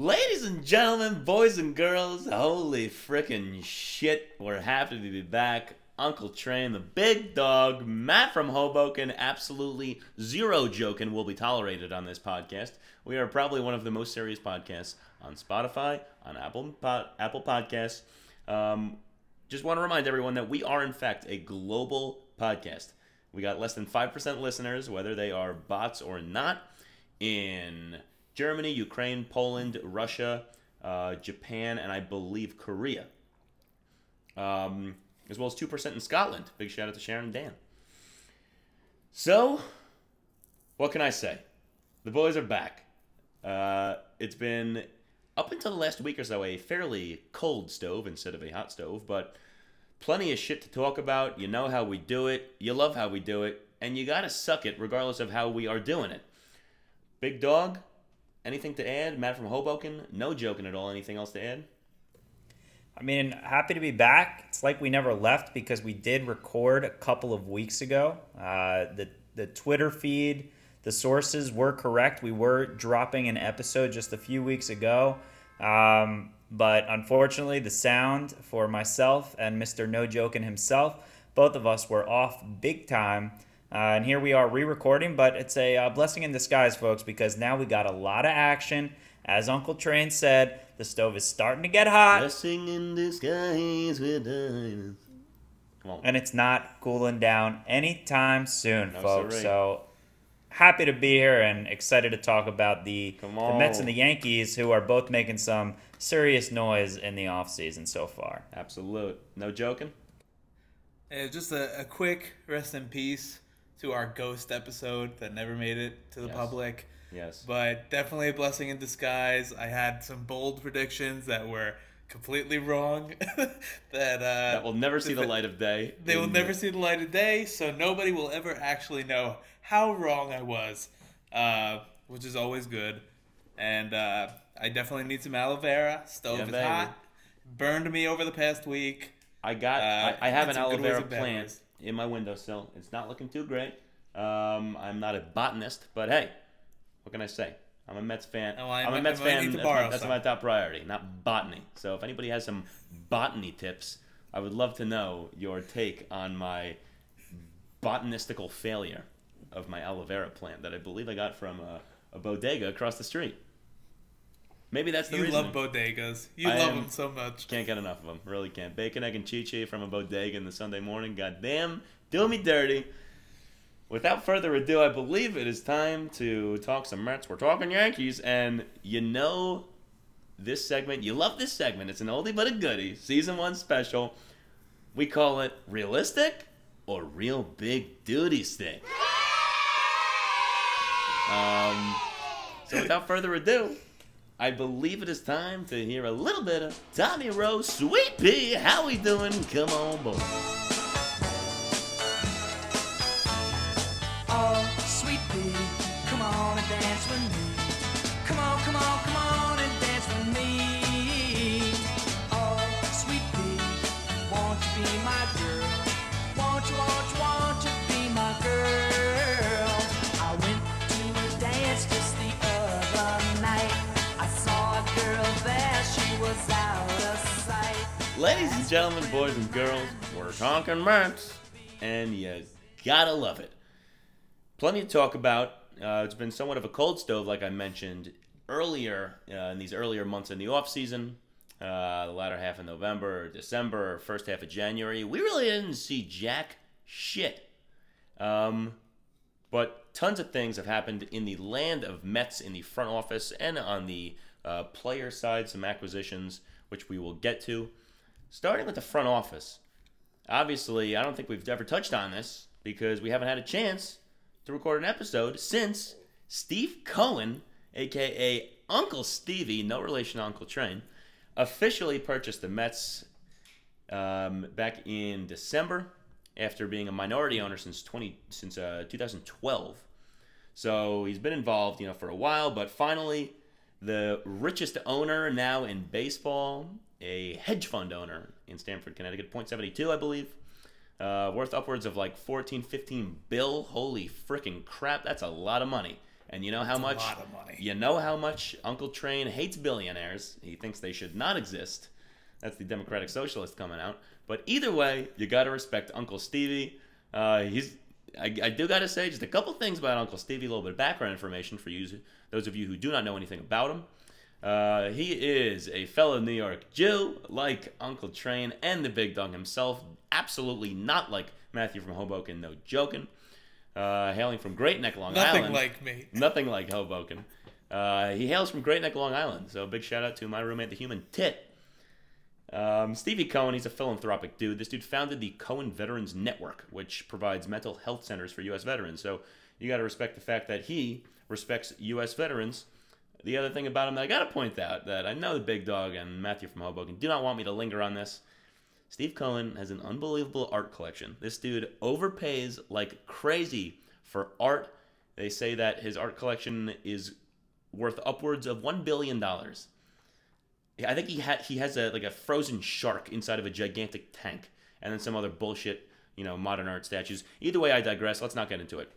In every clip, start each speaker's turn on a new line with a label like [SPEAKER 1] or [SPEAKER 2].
[SPEAKER 1] Ladies and gentlemen, boys and girls, holy frickin' shit, we're happy to be back. Uncle Train, the big dog, Matt from Hoboken, absolutely zero joking will be tolerated on this podcast. We are probably one of the most serious podcasts on Spotify, on Apple Pod, Apple Podcasts. Um, just want to remind everyone that we are, in fact, a global podcast. We got less than 5% listeners, whether they are bots or not, in Germany, Ukraine, Poland, Russia, uh, Japan, and I believe Korea. Um, as well as 2% in Scotland. Big shout out to Sharon and Dan. So, what can I say? The boys are back. Uh, it's been, up until the last week or so, a fairly cold stove instead of a hot stove, but plenty of shit to talk about. You know how we do it, you love how we do it, and you gotta suck it regardless of how we are doing it. Big dog, anything to add? Matt from Hoboken, no joking at all. Anything else to add?
[SPEAKER 2] I mean, happy to be back. It's like we never left because we did record a couple of weeks ago. Uh, the the Twitter feed, the sources were correct. We were dropping an episode just a few weeks ago, um, but unfortunately, the sound for myself and Mr. No Joking himself, both of us were off big time. Uh, and here we are re-recording, but it's a uh, blessing in disguise, folks, because now we got a lot of action. As Uncle Train said, the stove is starting to get hot.
[SPEAKER 1] Blessing in disguise with diamonds. Come on.
[SPEAKER 2] and it's not cooling down anytime soon,
[SPEAKER 1] No,
[SPEAKER 2] folks.
[SPEAKER 1] sirree.
[SPEAKER 2] So happy to be here and excited to talk about the, the Mets and the Yankees, who are both making some serious noise in the offseason so far.
[SPEAKER 1] Absolute. No joking?
[SPEAKER 3] Uh, just a, a quick rest in peace to our ghost episode that never made it to the
[SPEAKER 1] Yes.
[SPEAKER 3] public.
[SPEAKER 1] Yes.
[SPEAKER 3] But definitely a blessing in disguise. I had some bold predictions that were completely wrong. that uh,
[SPEAKER 1] that will never see the light of day.
[SPEAKER 3] They will never see the light of day, so nobody will ever actually know how wrong I was, uh, which is always good. And uh, I definitely need some aloe vera. Stove
[SPEAKER 1] Yeah,
[SPEAKER 3] is
[SPEAKER 1] baby.
[SPEAKER 3] hot. Burned me over the past week.
[SPEAKER 1] I got.
[SPEAKER 3] Uh,
[SPEAKER 1] I, I have an aloe vera plant. In my windowsill. It's not looking too great. Um, I'm not a botanist, but hey, what can I say? I'm a Mets fan.
[SPEAKER 3] Oh, I
[SPEAKER 1] I'm a Mets
[SPEAKER 3] I
[SPEAKER 1] fan. That's, my, that's my top priority, not botany. So if anybody has some botany tips, I would love to know your take on my botanistical failure of my aloe vera plant that I believe I got from a, a bodega across the street. Maybe that's the
[SPEAKER 3] You
[SPEAKER 1] reason.
[SPEAKER 3] love bodegas. You
[SPEAKER 1] I
[SPEAKER 3] love
[SPEAKER 1] am-
[SPEAKER 3] them so much.
[SPEAKER 1] Can't get enough of them. Really can't. Bacon, egg, and chi from a bodega in the Sunday morning. Goddamn, do me dirty. Without further ado, I believe it is time to talk some Mets. We're talking Yankees, and you know this segment. You love this segment. It's an oldie but a goodie. Season one special. We call it realistic or real big duty stick. Um, so without further ado, I believe it is time to hear a little bit of Tommy Roe's, Sweet Pea. How we doing? Come on, boy. Ladies and gentlemen, boys and girls, we're talking Mets, and you gotta love it. Plenty to talk about. Uh, it's been somewhat of a cold stove, like I mentioned earlier uh, in these earlier months in the off season. Uh, the latter half of November, December, first half of January. We really didn't see jack shit. Um, but tons of things have happened in the land of Mets in the front office and on the uh, player side, some acquisitions, which we will get to. Starting with the front office. Obviously, I don't think we've ever touched on this because we haven't had a chance to record an episode since Steve Cohen, aka Uncle Stevie, no relation to Uncle Train, officially purchased the Mets um, back in December after being a minority owner since 20 since uh, 2012. So he's been involved, you know, for a while, but finally, the richest owner now in baseball, a hedge fund owner in Stamford, Connecticut, 0.72, I believe, uh, worth upwards of like 14, 15 bill. Holy freaking crap, that's a lot of money. And you know how
[SPEAKER 3] a
[SPEAKER 1] much
[SPEAKER 3] lot of money.
[SPEAKER 1] you know how much Uncle Train hates billionaires. He thinks they should not exist. That's the Democratic Socialist coming out. But either way, you got to respect Uncle Stevie. Uh, he's I, I do got to say just a couple things about Uncle Stevie, a little bit of background information for you, those of you who do not know anything about him. Uh, he is a fellow New York Jew, like Uncle Train and the Big Dog himself. Absolutely not like Matthew from Hoboken, no joking. Uh, hailing from Great Neck, Long
[SPEAKER 3] Nothing
[SPEAKER 1] Island.
[SPEAKER 3] Nothing like me.
[SPEAKER 1] Nothing like Hoboken. Uh, he hails from Great Neck, Long Island. So big shout out to my roommate, the human tit. Um, Stevie Cohen, he's a philanthropic dude. This dude founded the Cohen Veterans Network, which provides mental health centers for U.S. veterans. So you got to respect the fact that he respects U.S. veterans. The other thing about him that I got to point out that I know the big dog and Matthew from Hoboken do not want me to linger on this. Steve Cohen has an unbelievable art collection. This dude overpays like crazy for art. They say that his art collection is worth upwards of one billion dollars. I think he had he has a like a frozen shark inside of a gigantic tank, and then some other bullshit, you know, modern art statues. Either way, I digress. Let's not get into it.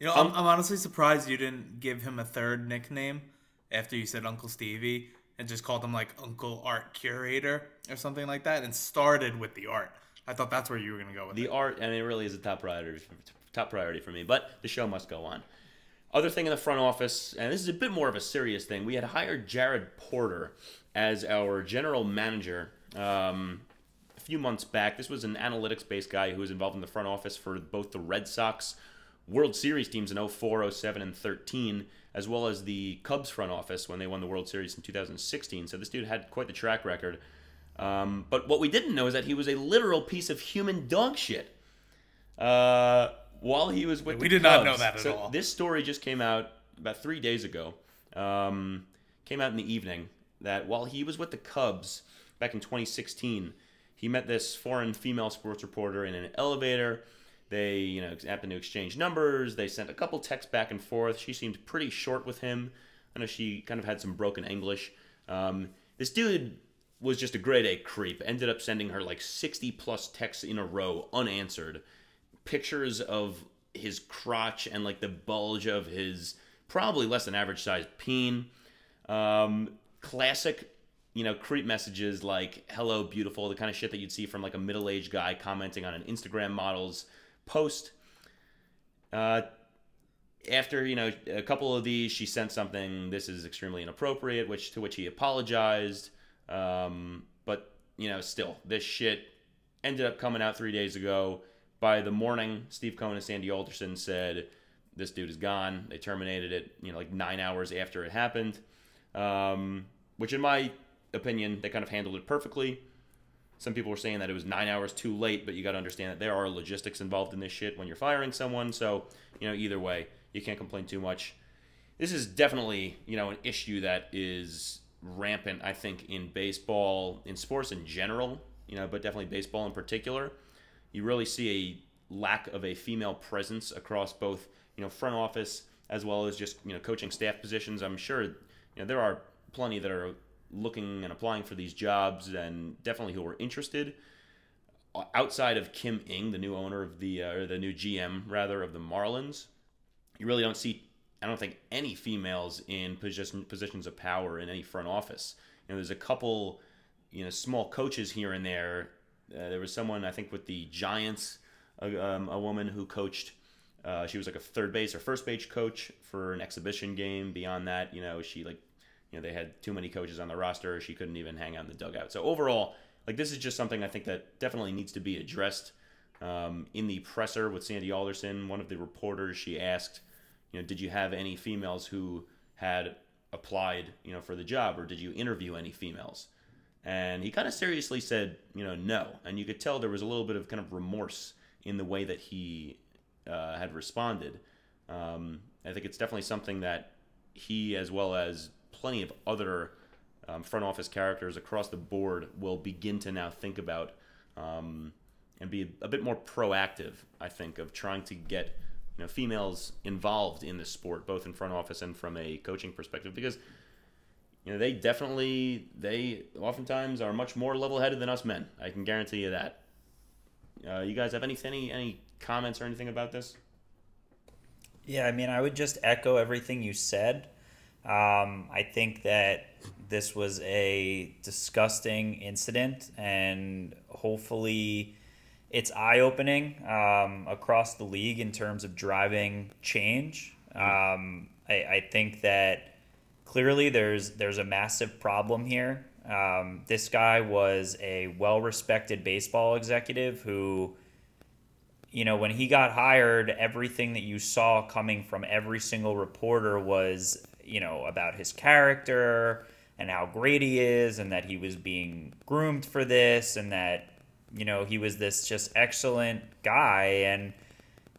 [SPEAKER 3] You know, I'm, I'm honestly surprised you didn't give him a third nickname after you said Uncle Stevie and just called him like Uncle Art Curator or something like that and started with the art. I thought that's where you were going to go with
[SPEAKER 1] The
[SPEAKER 3] it.
[SPEAKER 1] art, and it really is a top priority, top priority for me. But the show must go on. Other thing in the front office, and this is a bit more of a serious thing. We had hired Jared Porter as our general manager um, a few months back. This was an analytics-based guy who was involved in the front office for both the Red Sox World Series teams in 04, 07, and 13, as well as the Cubs front office when they won the World Series in 2016. So this dude had quite the track record. Um, but what we didn't know is that he was a literal piece of human dog shit. Uh, while he was with
[SPEAKER 3] We did not know that at
[SPEAKER 1] so
[SPEAKER 3] all.
[SPEAKER 1] This story just came out about three days ago. Um, came out in the evening that while he was with the Cubs back in 2016, he met this foreign female sports reporter in an elevator. They, you know, happened to exchange numbers. They sent a couple texts back and forth. She seemed pretty short with him. I know she kind of had some broken English. Um, this dude was just a grade A creep. Ended up sending her like 60 plus texts in a row unanswered. Pictures of his crotch and like the bulge of his probably less than average sized peen. Um, classic, you know, creep messages like "Hello, beautiful," the kind of shit that you'd see from like a middle aged guy commenting on an Instagram model's post. Uh, after you know a couple of these, she sent something. This is extremely inappropriate, which to which he apologized. Um, but you know, still, this shit ended up coming out three days ago. By the morning, Steve Cohen and Sandy Alderson said this dude is gone. They terminated it, you know, like nine hours after it happened. Um, which, in my opinion, they kind of handled it perfectly. Some people were saying that it was nine hours too late, but you got to understand that there are logistics involved in this shit when you're firing someone. So, you know, either way, you can't complain too much. This is definitely, you know, an issue that is rampant, I think, in baseball, in sports in general, you know, but definitely baseball in particular. You really see a lack of a female presence across both, you know, front office as well as just, you know, coaching staff positions. I'm sure, you know, there are plenty that are looking and applying for these jobs and definitely who are interested outside of Kim Ng, the new owner of the uh, or the new GM rather of the Marlins, you really don't see. I don't think any females in position positions of power in any front office. You know, there's a couple, you know, small coaches here and there. Uh, there was someone I think with the Giants, a, um, a woman who coached. Uh, she was like a third base or first base coach for an exhibition game. Beyond that, you know, she like, you know, they had too many coaches on the roster. She couldn't even hang out in the dugout. So overall, like this is just something I think that definitely needs to be addressed. Um, in the presser with Sandy Alderson, one of the reporters, she asked, you know, did you have any females who had applied, you know, for the job, or did you interview any females? And he kind of seriously said, you know, no. And you could tell there was a little bit of kind of remorse in the way that he uh, had responded. Um, I think it's definitely something that he, as well as plenty of other um, front office characters across the board, will begin to now think about um, and be a bit more proactive. I think of trying to get you know females involved in the sport, both in front office and from a coaching perspective, because you know they definitely they oftentimes are much more level-headed than us men. I can guarantee you that. Uh, you guys have any any any comments or anything about this?
[SPEAKER 2] Yeah, I mean, I would just echo everything you said. Um, I think that this was a disgusting incident, and hopefully, it's eye opening um, across the league in terms of driving change. Um, I, I think that clearly there's there's a massive problem here. Um, this guy was a well respected baseball executive who you know, when he got hired, everything that you saw coming from every single reporter was, you know, about his character and how great he is and that he was being groomed for this and that, you know, he was this just excellent guy. And,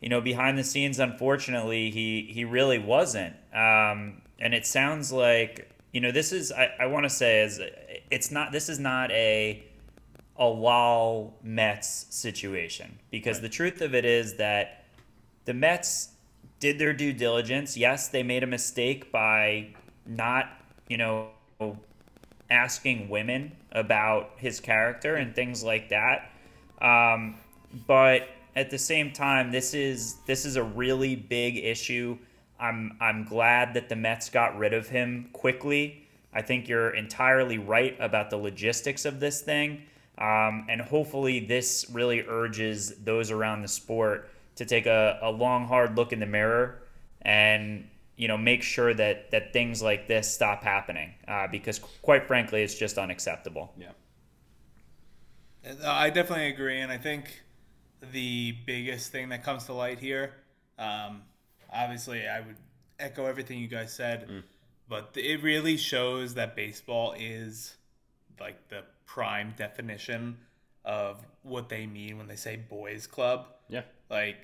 [SPEAKER 2] you know, behind the scenes, unfortunately, he, he really wasn't. Um, and it sounds like, you know, this is, I, I want to say, is it's not, this is not a, a Lal Mets situation because the truth of it is that the Mets did their due diligence. Yes, they made a mistake by not, you know, asking women about his character and things like that. Um, but at the same time, this is this is a really big issue. I'm I'm glad that the Mets got rid of him quickly. I think you're entirely right about the logistics of this thing. Um, and hopefully, this really urges those around the sport to take a, a long, hard look in the mirror and you know make sure that that things like this stop happening uh, because quite frankly it's just unacceptable
[SPEAKER 1] Yeah.
[SPEAKER 3] Uh, I definitely agree, and I think the biggest thing that comes to light here, um, obviously, I would echo everything you guys said, but it really shows that baseball is like the prime definition of what they mean when they say boys' club.
[SPEAKER 1] Yeah.
[SPEAKER 3] Like,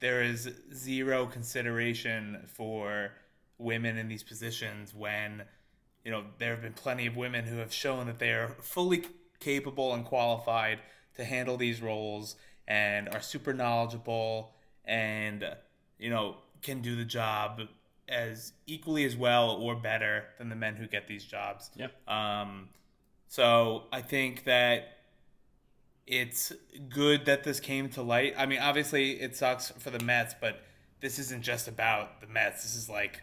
[SPEAKER 3] there is zero consideration for women in these positions when, you know, there have been plenty of women who have shown that they are fully capable and qualified to handle these roles and are super knowledgeable and, you know, can do the job as equally as well or better than the men who get these jobs.
[SPEAKER 1] Yeah.
[SPEAKER 3] Um, so I think that it's good that this came to light. I mean, obviously it sucks for the Mets, but this isn't just about the Mets. This is like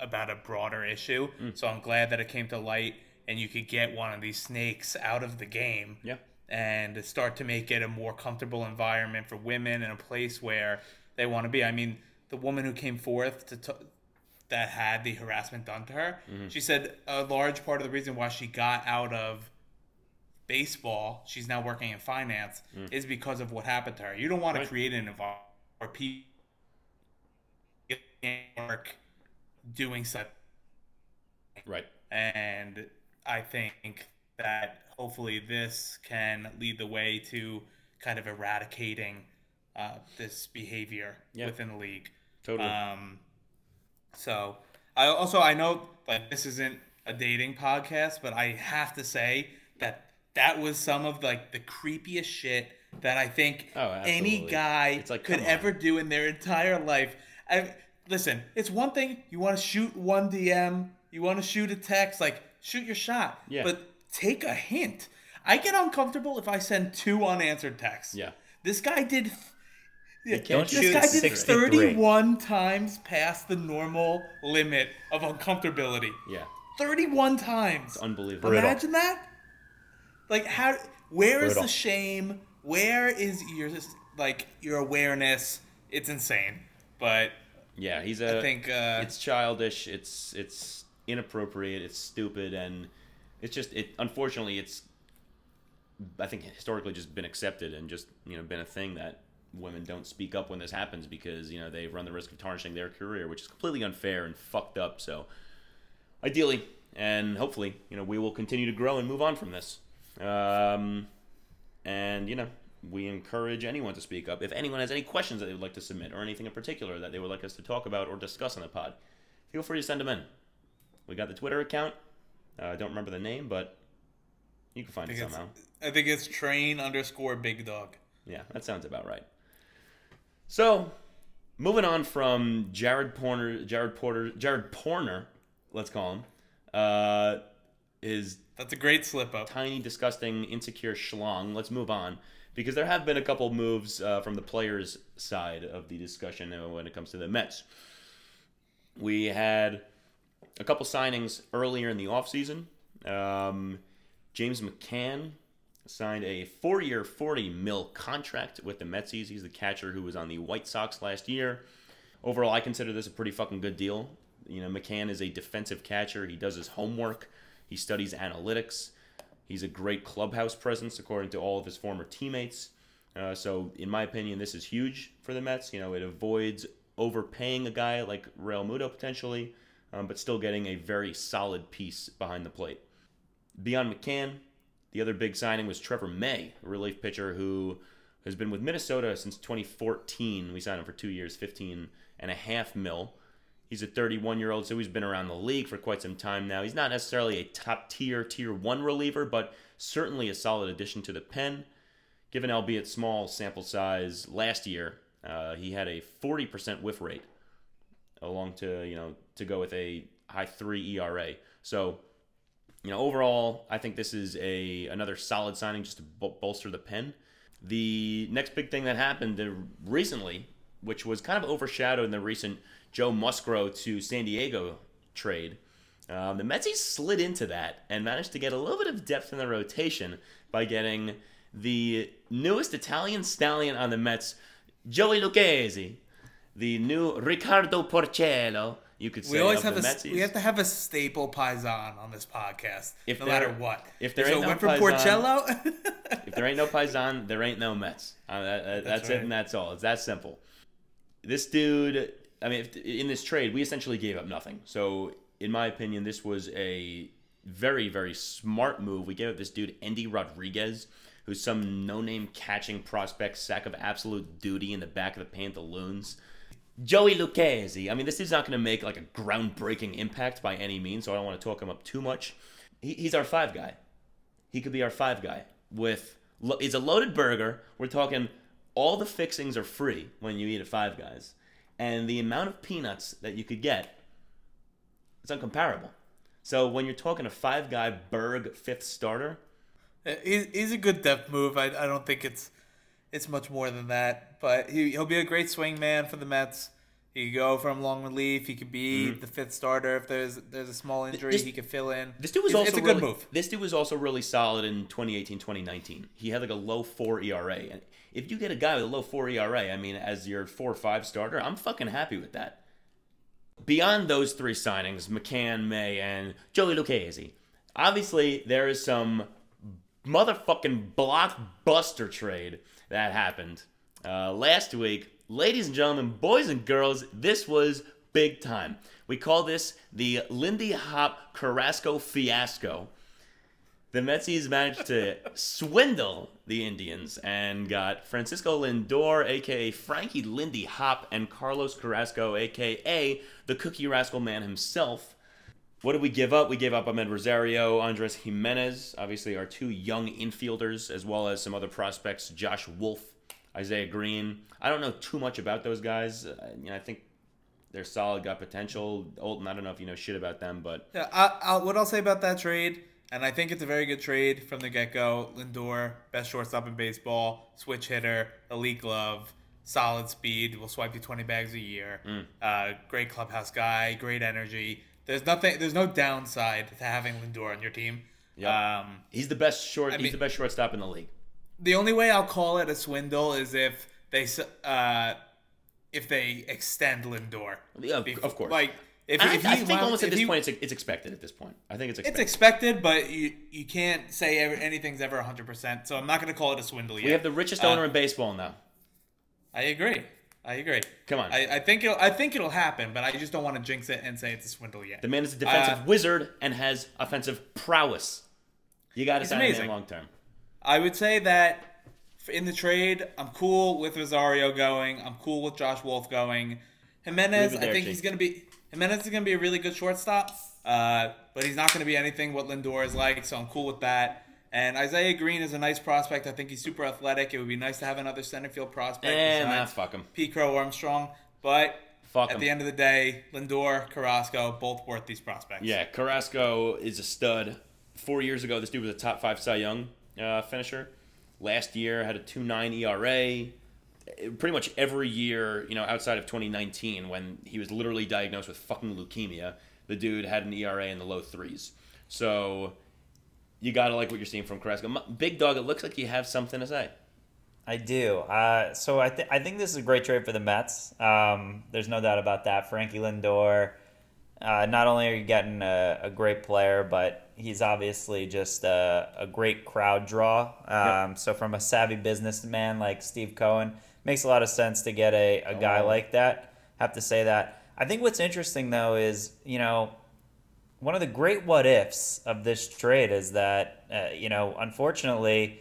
[SPEAKER 3] about a broader issue. Mm. So I'm glad that it came to light and you could get one of these snakes out of the game
[SPEAKER 1] Yeah.
[SPEAKER 3] and start to make it a more comfortable environment for women and a place where they want to be. I mean, the woman who came forth to t- that had the harassment done to her, mm-hmm. she said a large part of the reason why she got out of baseball, she's now working in finance, is because of what happened to her. You don't want to create an environment where people can't work doing such
[SPEAKER 1] Right.
[SPEAKER 3] and I think that hopefully this can lead the way to kind of eradicating uh, this behavior
[SPEAKER 1] Yeah.
[SPEAKER 3] within the league.
[SPEAKER 1] Totally.
[SPEAKER 3] Um, so I also I know like this isn't a dating podcast, but I have to say that was some of like the creepiest shit that I think
[SPEAKER 1] Oh,
[SPEAKER 3] any guy
[SPEAKER 1] like,
[SPEAKER 3] could
[SPEAKER 1] on.
[SPEAKER 3] ever do in their entire life. I listen. It's one thing you want to shoot one DM, you want to shoot a text, like shoot your shot.
[SPEAKER 1] Yeah.
[SPEAKER 3] But take a hint. I get uncomfortable if I send two unanswered texts.
[SPEAKER 1] Yeah.
[SPEAKER 3] This guy did. Yeah,
[SPEAKER 1] can't
[SPEAKER 3] this guy did
[SPEAKER 2] 63.
[SPEAKER 3] 31 times past the normal limit of uncomfortability.
[SPEAKER 1] Yeah.
[SPEAKER 3] 31 times.
[SPEAKER 1] Unbelievable.
[SPEAKER 2] Brutal.
[SPEAKER 3] Imagine that. Like how where is
[SPEAKER 2] Brutal.
[SPEAKER 3] the shame? Where is your like your awareness? It's insane. But
[SPEAKER 1] Yeah, he's a.
[SPEAKER 3] I think uh
[SPEAKER 1] it's childish. It's it's inappropriate. It's stupid, and it's just it. Unfortunately, it's I think historically just been accepted and just you know been a thing that women don't speak up when this happens because you know they run the risk of tarnishing their career, which is completely unfair and fucked up. So ideally and hopefully you know we will continue to grow and move on from this. Um, and you know we encourage anyone to speak up. If anyone has any questions that they would like to submit or anything in particular that they would like us to talk about or discuss on the pod feel free to send them in. We got the twitter account. Uh, i don't remember the name but you can find it somehow.
[SPEAKER 3] I think it's train underscore big dog.
[SPEAKER 1] yeah that sounds about right. So moving on from jared porter jared porter jared porner let's call him uh his
[SPEAKER 3] That's a great slip up.
[SPEAKER 1] tiny, disgusting, insecure schlong. Let's move on because there have been a couple moves uh, from the players' side of the discussion uh, when it comes to the Mets. We had a couple signings earlier in the offseason. Um, James McCann signed a four-year, 40 mil contract with the Metsies. He's the catcher who was on the White Sox last year. Overall, I consider this a pretty fucking good deal. You know, McCann is a defensive catcher. He does his homework. He studies analytics. He's a great clubhouse presence, according to all of his former teammates. Uh, so, in my opinion, this is huge for the Mets. You know, it avoids overpaying a guy like Realmuto potentially, um, but still getting a very solid piece behind the plate. Beyond McCann, the other big signing was Trevor May, a relief pitcher who has been with Minnesota since 2014. We signed him for two years, 15 and a half mil. He's a 31 year old, so he's been around the league for quite some time now. He's not necessarily a top tier, tier one reliever, but certainly a solid addition to the pen. Given albeit small sample size last year, uh, he had a 40% whiff rate, along to you know to go with a high three ERA. So, you know, overall, I think this is a another solid signing just to bol- bolster the pen. The next big thing that happened uh, recently, which was kind of overshadowed in the recent Joe Musgrove to San Diego trade, um, the Metsies slid into that and managed to get a little bit of depth in the rotation by getting the newest Italian stallion on the Mets, Joey Lucchesi, the new Riccardo Porcello. You could say
[SPEAKER 3] We always have a
[SPEAKER 1] Metsies.
[SPEAKER 3] we have to have a staple paisan on this podcast,
[SPEAKER 1] If
[SPEAKER 3] no
[SPEAKER 1] there-
[SPEAKER 3] matter what.
[SPEAKER 1] if there
[SPEAKER 3] so
[SPEAKER 1] ain't no
[SPEAKER 3] went
[SPEAKER 1] paisan-
[SPEAKER 3] Porcello.
[SPEAKER 1] If there ain't no Paisan, there ain't no Mets. Uh, that- that- that's it,
[SPEAKER 3] right.
[SPEAKER 1] and that's all. It's that simple. This dude, I mean, if, in this trade, we essentially gave up nothing. So, in my opinion, this was a very, very smart move. We gave up this dude, Andy Rodriguez, who's some no-name catching prospect, sack of absolute duty in the back of the Pantaloons. Joey Lucchesi. I mean, this dude's not going to make like a groundbreaking impact by any means, so I don't want to talk him up too much. He, he's our five guy. He could be our five guy. With lo- it's a loaded burger. We're talking all the fixings are free when you eat at Five Guys, and the amount of peanuts that you could get, it's uncomparable. So when you're talking a Five Guy Berg fifth starter,
[SPEAKER 3] he's, he's a good depth move. I, I don't think it's it's much more than that, but he he'll be a great swing man for the Mets. He could go from long relief. He could be the fifth starter if there's there's a small injury.
[SPEAKER 1] Mm-hmm. This-
[SPEAKER 3] he could fill in.
[SPEAKER 1] This dude was
[SPEAKER 3] it's,
[SPEAKER 1] also
[SPEAKER 3] it's a good
[SPEAKER 1] really,
[SPEAKER 3] move.
[SPEAKER 1] This dude was also really solid in 2018, 2019. He had like a low four ERA, and if you get a guy with a low four ERA, I mean, as your four or five starter, I'm fucking happy with that. Beyond those three signings, McCann, May, and Joey Lucchesi, obviously there is some motherfucking blockbuster trade that happened uh, last week. Ladies and gentlemen, boys and girls, this was big time. We call this the Lindy Hop Carrasco fiasco. The Metsies managed to swindle the Indians and got Francisco Lindor, aka Frankie Lindy Hop, and Carlos Carrasco, aka the Cookie Rascal Man himself. What did we give up? We gave up Amed Rosario, Andres Gimenez, obviously our two young infielders, as well as some other prospects, Josh Wolf, Isaiah Green. I don't know too much about those guys. Uh, you know, I think they're solid, got potential. Olton, I don't know if you know shit about them, but
[SPEAKER 3] Yeah, I, I, what I'll say about that trade, and I think it's a very good trade from the get go. Lindor, best shortstop in baseball, switch hitter, elite glove, solid speed, will swipe you 20 bags a year.
[SPEAKER 1] Mm.
[SPEAKER 3] Uh, great clubhouse guy, great energy. There's nothing. There's no downside to having Lindor on your team.
[SPEAKER 1] Yep.
[SPEAKER 3] Um,
[SPEAKER 1] he's the best short.
[SPEAKER 3] I
[SPEAKER 1] he's
[SPEAKER 3] mean-
[SPEAKER 1] the best shortstop in the league.
[SPEAKER 3] the only way I'll call it a swindle is if they uh, if they extend Lindor.
[SPEAKER 1] Yeah, of course.
[SPEAKER 3] Like if,
[SPEAKER 1] I,
[SPEAKER 3] if
[SPEAKER 1] I think
[SPEAKER 3] wound-
[SPEAKER 1] almost at this
[SPEAKER 3] he-
[SPEAKER 1] point it's, it's expected. At this point, I think it's expected.
[SPEAKER 3] It's
[SPEAKER 1] expected.
[SPEAKER 3] expected, but you you can't say ever, anything's ever 100%. So I'm not going to call it a swindle yet.
[SPEAKER 1] we have the richest
[SPEAKER 3] Uh,
[SPEAKER 1] owner in baseball now.
[SPEAKER 3] I agree. I agree.
[SPEAKER 1] Come on.
[SPEAKER 3] I, I think it'll I think it'll happen, but I just don't want to jinx it and say it's a swindle yet.
[SPEAKER 1] The man is a defensive
[SPEAKER 3] Uh,
[SPEAKER 1] wizard and has offensive prowess. You got to
[SPEAKER 3] He's
[SPEAKER 1] sign him long term.
[SPEAKER 3] I would say that in the trade, I'm cool with Rosario going. I'm cool with Josh Wolf going. Gimenez,
[SPEAKER 1] Leave
[SPEAKER 3] I think
[SPEAKER 1] Chief.
[SPEAKER 3] he's going to be Gimenez is going to be a really good shortstop, uh, but he's not going to be anything what Lindor is like. So I'm cool with that. And Isaiah Green is a nice prospect. I think he's super athletic. It would be nice to have another center field prospect
[SPEAKER 1] And nah, fuck him.
[SPEAKER 3] P. Crow Armstrong. But
[SPEAKER 1] Fuck
[SPEAKER 3] at
[SPEAKER 1] him.
[SPEAKER 3] the end of the day, Lindor, Carrasco, both worth these prospects.
[SPEAKER 1] Yeah, Carrasco is a stud. Four years ago, this dude was a top five Cy Young uh, finisher. Last year had a 2.9 ERA. Pretty much every year, you know, outside of 2019, when he was literally diagnosed with fucking leukemia, the dude had an ERA in the low threes. So you gotta like what you're seeing from Carrasco. Big dog, it looks like you have something to say.
[SPEAKER 2] I do. Uh, so I, th- I think this is a great trade for the Mets. Um, there's no doubt about that. Frankie Lindor, uh, not only are you getting a, a great player, but he's obviously just a, a great crowd draw. Um, So from a savvy businessman like Steve Cohen, makes a lot of sense to get a, a guy
[SPEAKER 1] Oh.
[SPEAKER 2] like that. Have to say that. I think what's interesting though is you know one of the great what ifs of this trade is that uh, you know unfortunately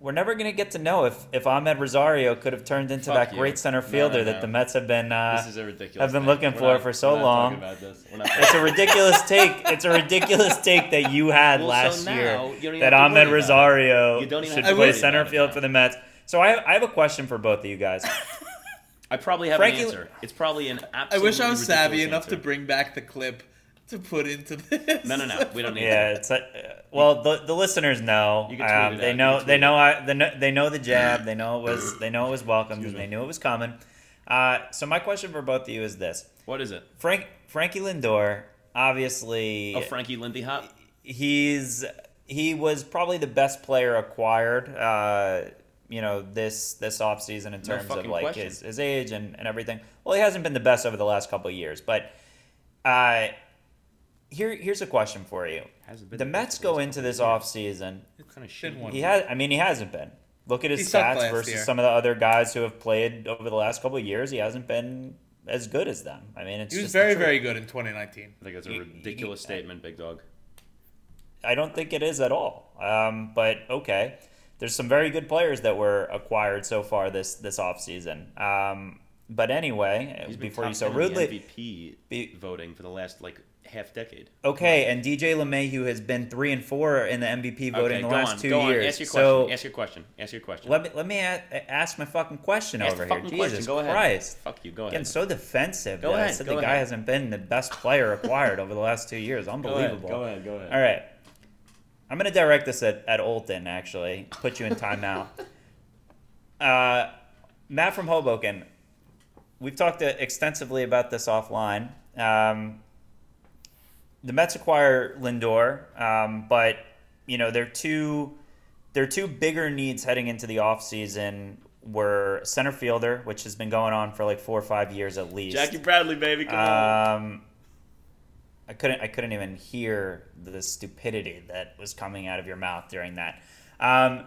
[SPEAKER 2] we're never going to get to know if, if Amed Rosario could have turned into
[SPEAKER 1] Fuck
[SPEAKER 2] that
[SPEAKER 1] you.
[SPEAKER 2] great center
[SPEAKER 1] No,
[SPEAKER 2] fielder
[SPEAKER 1] no,
[SPEAKER 2] that the Mets have been uh,
[SPEAKER 1] This is a ridiculous.
[SPEAKER 2] I've been looking for
[SPEAKER 1] not-
[SPEAKER 2] for so long.
[SPEAKER 1] about this. We're not
[SPEAKER 2] it's a ridiculous take. It's a ridiculous take that you had
[SPEAKER 1] Well,
[SPEAKER 2] last
[SPEAKER 1] now
[SPEAKER 2] year
[SPEAKER 1] you don't even
[SPEAKER 2] that Amed
[SPEAKER 1] worry about it.
[SPEAKER 2] Rosario
[SPEAKER 1] You don't even
[SPEAKER 2] should play center field for the Mets. So I, I have a question for both of you guys.
[SPEAKER 1] I probably have
[SPEAKER 2] Frankie-
[SPEAKER 1] an answer. It's probably an
[SPEAKER 3] I wish I was savvy
[SPEAKER 1] ridiculous
[SPEAKER 3] enough
[SPEAKER 1] answer.
[SPEAKER 3] to bring back the clip to put into this.
[SPEAKER 1] No, no, no. We don't need
[SPEAKER 2] Yeah,
[SPEAKER 1] that.
[SPEAKER 2] it's a, well the, the listeners know.
[SPEAKER 1] You can tweet
[SPEAKER 2] Um,
[SPEAKER 1] it
[SPEAKER 2] they
[SPEAKER 1] out.
[SPEAKER 2] know
[SPEAKER 1] You can
[SPEAKER 2] they
[SPEAKER 1] tweet
[SPEAKER 2] know I, they know they know the jab. They know it was they know it was welcomed
[SPEAKER 1] Excuse
[SPEAKER 2] and
[SPEAKER 1] me.
[SPEAKER 2] they knew it was coming. Uh, so my question for both of you is this:
[SPEAKER 1] What is it?
[SPEAKER 2] Frank Frankie Lindor, obviously,
[SPEAKER 1] Oh, Frankie Lindy Hop.
[SPEAKER 2] he's he was probably the best player acquired. Uh, you know this this offseason in
[SPEAKER 1] No
[SPEAKER 2] terms of like
[SPEAKER 1] question.
[SPEAKER 2] his, his age and, and everything. Well, he hasn't been the best over the last couple of years, but uh, here here's a question for you.
[SPEAKER 1] Hasn't been
[SPEAKER 2] The
[SPEAKER 1] the
[SPEAKER 2] Mets go into this
[SPEAKER 1] of
[SPEAKER 2] offseason.
[SPEAKER 1] Kind of shit?
[SPEAKER 3] One.
[SPEAKER 2] He has I mean he hasn't been. Look at his
[SPEAKER 3] He
[SPEAKER 2] stats versus
[SPEAKER 3] year.
[SPEAKER 2] some of the other guys who have played over the last couple of years. He hasn't been as good as them. I mean, it's
[SPEAKER 3] He was
[SPEAKER 2] just
[SPEAKER 3] very, very good in 2019.
[SPEAKER 1] I think that's a
[SPEAKER 2] He-
[SPEAKER 1] ridiculous
[SPEAKER 2] he-
[SPEAKER 1] statement, Big Dog.
[SPEAKER 2] I don't think it is at all. Um, but okay, there's some very good players that were acquired so far this this offseason. Um, but anyway,
[SPEAKER 1] He's
[SPEAKER 2] before you so
[SPEAKER 1] 10 the
[SPEAKER 2] rudely,
[SPEAKER 1] MVP
[SPEAKER 2] be-
[SPEAKER 1] voting for the last like half decade.
[SPEAKER 2] okay, and DJ LeMahieu has been three and four in the MVP voting
[SPEAKER 1] Okay,
[SPEAKER 2] the last
[SPEAKER 1] on.
[SPEAKER 2] two years.
[SPEAKER 1] on. Ask your
[SPEAKER 2] so
[SPEAKER 1] question. Ask your question. Ask your question.
[SPEAKER 2] let me let me a- ask my fucking question
[SPEAKER 1] Ask
[SPEAKER 2] over
[SPEAKER 1] the
[SPEAKER 2] here.
[SPEAKER 1] fucking
[SPEAKER 2] Jesus
[SPEAKER 1] question. Go ahead.
[SPEAKER 2] Christ.
[SPEAKER 1] Fuck you. Go ahead.
[SPEAKER 2] Getting so defensive.
[SPEAKER 1] Go
[SPEAKER 2] that I
[SPEAKER 1] ahead,
[SPEAKER 2] said
[SPEAKER 1] go
[SPEAKER 2] the guy hasn't been the best player acquired over the last two years.
[SPEAKER 1] Go ahead.
[SPEAKER 2] Unbelievable.
[SPEAKER 1] Go ahead. Go ahead.
[SPEAKER 2] All right. I'm going to direct this at, at Olton, actually. Put you in timeout. uh, Matt from Hoboken, we've talked uh, extensively about this offline. Um, the Mets acquire Lindor, um, but, you know, their two, their two bigger needs heading into the offseason were center fielder, which has been going on for like four or five years at least.
[SPEAKER 1] Jackie Bradley, baby. Come on.
[SPEAKER 2] I couldn't. I couldn't even hear the stupidity that was coming out of your mouth during that. Um,